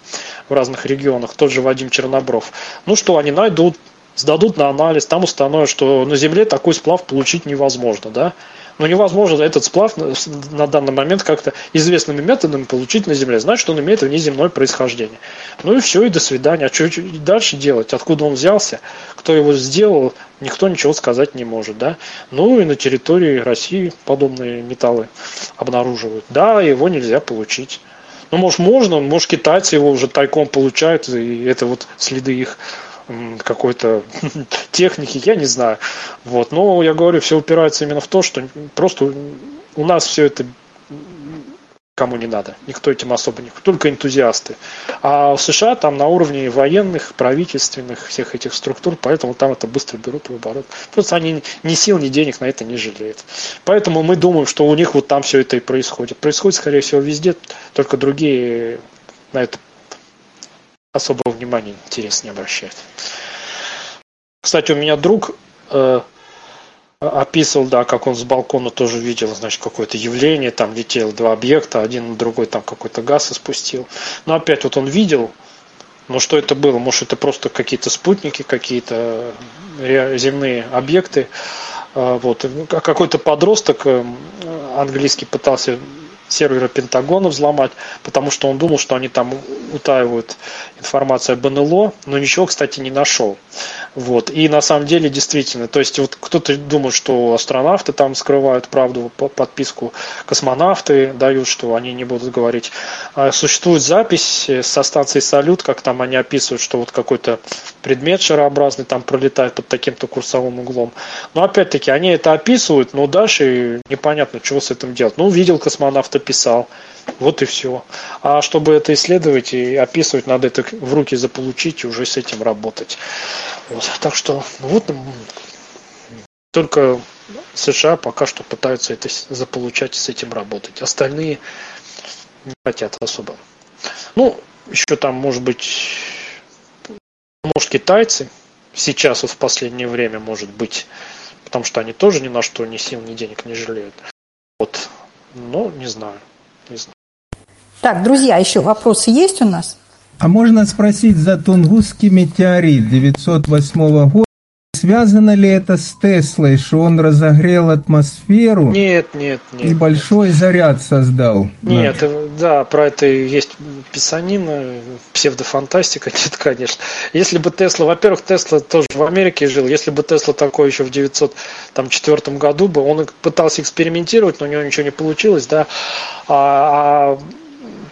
[SPEAKER 2] в разных регионах, тот же Вадим Чернобров. Ну что, они найдут, сдадут на анализ, там установят, что на Земле такой сплав получить невозможно, да, но невозможно этот сплав на данный момент как-то известными методами получить на Земле. Значит, он имеет внеземное происхождение. Ну и все, и до свидания. А что дальше делать? Откуда он взялся? Кто его сделал? Никто ничего сказать не может. Да? Ну и на территории России подобные металлы обнаруживают. Да, его нельзя получить. Ну, может, можно, может, китайцы его уже тайком получают, и это вот следы их какой-то техники, я не знаю. Вот. Но я говорю, все упирается именно в то, что просто у нас все это кому не надо. Никто этим особо не... Только энтузиасты. А в США там на уровне военных, правительственных, всех этих структур, поэтому там это быстро берут в оборот. Просто они ни сил, ни денег на это не жалеют. Поэтому мы думаем, что у них вот там все это и происходит. Происходит, скорее всего, везде, только другие на это особого внимания интерес не обращает. Кстати, у меня друг э, описывал, да, как он с балкона тоже видел, значит, какое-то явление, там летело два объекта, один на другой там какой-то газ испустил. Но опять вот он видел, но что это было? Может, это просто какие-то спутники, какие-то земные объекты. Э, вот. Какой-то подросток э, английский пытался сервера Пентагона взломать, потому что он думал, что они там утаивают информацию об НЛО, но ничего, кстати, не нашел. Вот. И на самом деле, действительно, то есть вот кто-то думает, что астронавты там скрывают правду, подписку космонавты дают, что они не будут говорить. А существует запись со станции «Салют», как там они описывают, что вот какой-то предмет шарообразный там пролетает под таким-то курсовым углом. Но опять-таки они это описывают, но дальше непонятно, чего с этим делать. Ну, видел космонавт, описал. Вот и все. А чтобы это исследовать и описывать, надо это в руки заполучить и уже с этим работать. Вот. Так что ну вот только США пока что пытаются это заполучать и с этим работать. Остальные не хотят особо. Ну, еще там, может быть, может, китайцы сейчас вот в последнее время, может быть, потому что они тоже ни на что ни сил, ни денег не жалеют. Вот, но не знаю, не знаю.
[SPEAKER 4] Так, друзья, еще вопросы есть у нас?
[SPEAKER 5] А можно спросить за Тунгусский метеорит 908 года? Связано ли это с Теслой, что он разогрел атмосферу?
[SPEAKER 2] Нет, нет, нет.
[SPEAKER 5] И большой заряд создал?
[SPEAKER 2] Нет, да, да про это есть писанина, псевдофантастика, нет, конечно. Если бы Тесла, во-первых, Тесла тоже в Америке жил, если бы Тесла такой еще в 904 году бы, он пытался экспериментировать, но у него ничего не получилось, да, а, а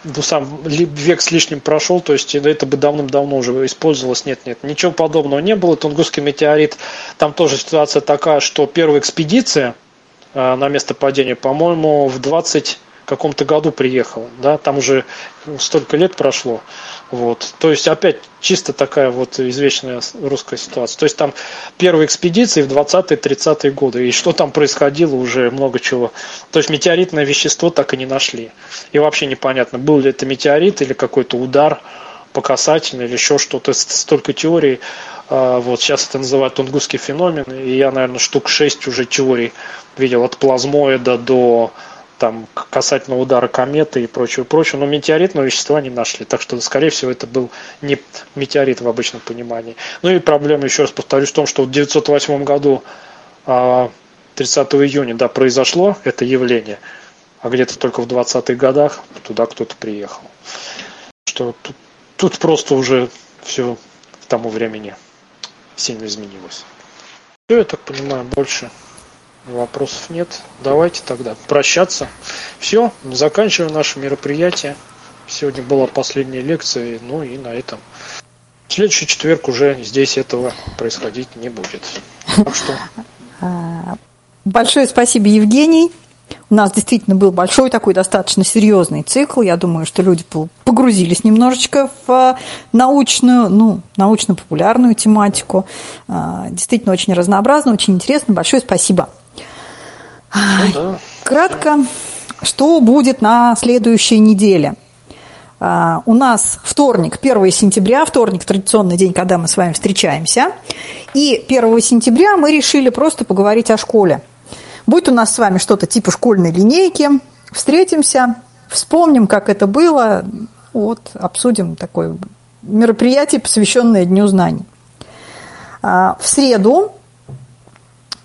[SPEAKER 2] ну, сам век с лишним прошел, то есть это бы давным-давно уже использовалось. Нет, нет, ничего подобного не было. Тунгусский метеорит, там тоже ситуация такая, что первая экспедиция э, на место падения, по-моему, в 20 каком-то году приехала, да, там уже столько лет прошло, вот, то есть опять чисто такая вот извечная русская ситуация, то есть там первые экспедиции в 20-е, 30-е годы, и что там происходило уже много чего, то есть метеоритное вещество так и не нашли, и вообще непонятно, был ли это метеорит или какой-то удар по касательной или еще что-то, столько теорий, а, вот сейчас это называют тунгусский феномен, и я, наверное, штук 6 уже теорий видел от плазмоида до там касательно удара кометы и прочего, прочего, но метеоритного вещества не нашли. Так что, скорее всего, это был не метеорит в обычном понимании. Ну и проблема, еще раз повторюсь, в том, что в 1908 году 30 а, июня да, произошло это явление, а где-то только в 20-х годах туда кто-то приехал. Что тут, тут просто уже все к тому времени сильно изменилось. Все, я так понимаю, больше Вопросов нет. Давайте тогда прощаться. Все, заканчиваем наше мероприятие. Сегодня была последняя лекция, ну и на этом. В следующий четверг уже здесь этого происходить не будет. Так что...
[SPEAKER 4] А, большое спасибо, Евгений. У нас действительно был большой такой достаточно серьезный цикл. Я думаю, что люди погрузились немножечко в а, научную, ну, научно-популярную тематику. А, действительно очень разнообразно, очень интересно. Большое спасибо. Ну, да. Кратко, что будет на следующей неделе? Uh, у нас вторник, 1 сентября, вторник, традиционный день, когда мы с вами встречаемся. И 1 сентября мы решили просто поговорить о школе. Будет у нас с вами что-то типа школьной линейки. Встретимся, вспомним, как это было, вот, обсудим такое мероприятие, посвященное Дню знаний. Uh, в среду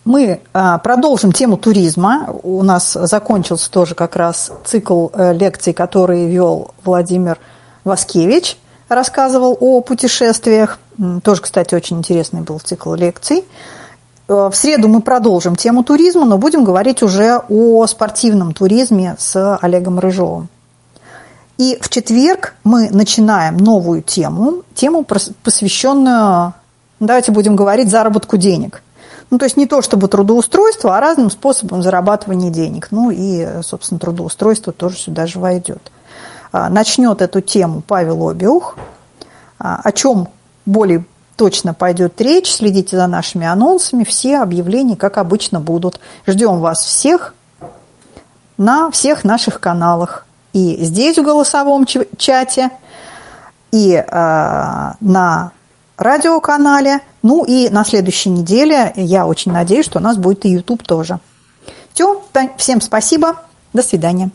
[SPEAKER 4] мы а, продолжим тему туризма. У нас закончился тоже как раз цикл э, лекций, который вел Владимир Васкевич, рассказывал о путешествиях. Тоже, кстати, очень интересный был цикл лекций. Э, в среду мы продолжим тему туризма, но будем говорить уже о спортивном туризме с Олегом Рыжовым. И в четверг мы начинаем новую тему, тему, посвященную, давайте будем говорить, заработку денег – ну, то есть не то чтобы трудоустройство, а разным способом зарабатывания денег. Ну и, собственно, трудоустройство тоже сюда же войдет. А, начнет эту тему Павел Обиух. А, о чем более точно пойдет речь, следите за нашими анонсами, все объявления, как обычно, будут. Ждем вас всех на всех наших каналах. И здесь в голосовом чате, и э, на радиоканале. Ну и на следующей неделе я очень надеюсь, что у нас будет и YouTube тоже. Все, всем спасибо, до свидания.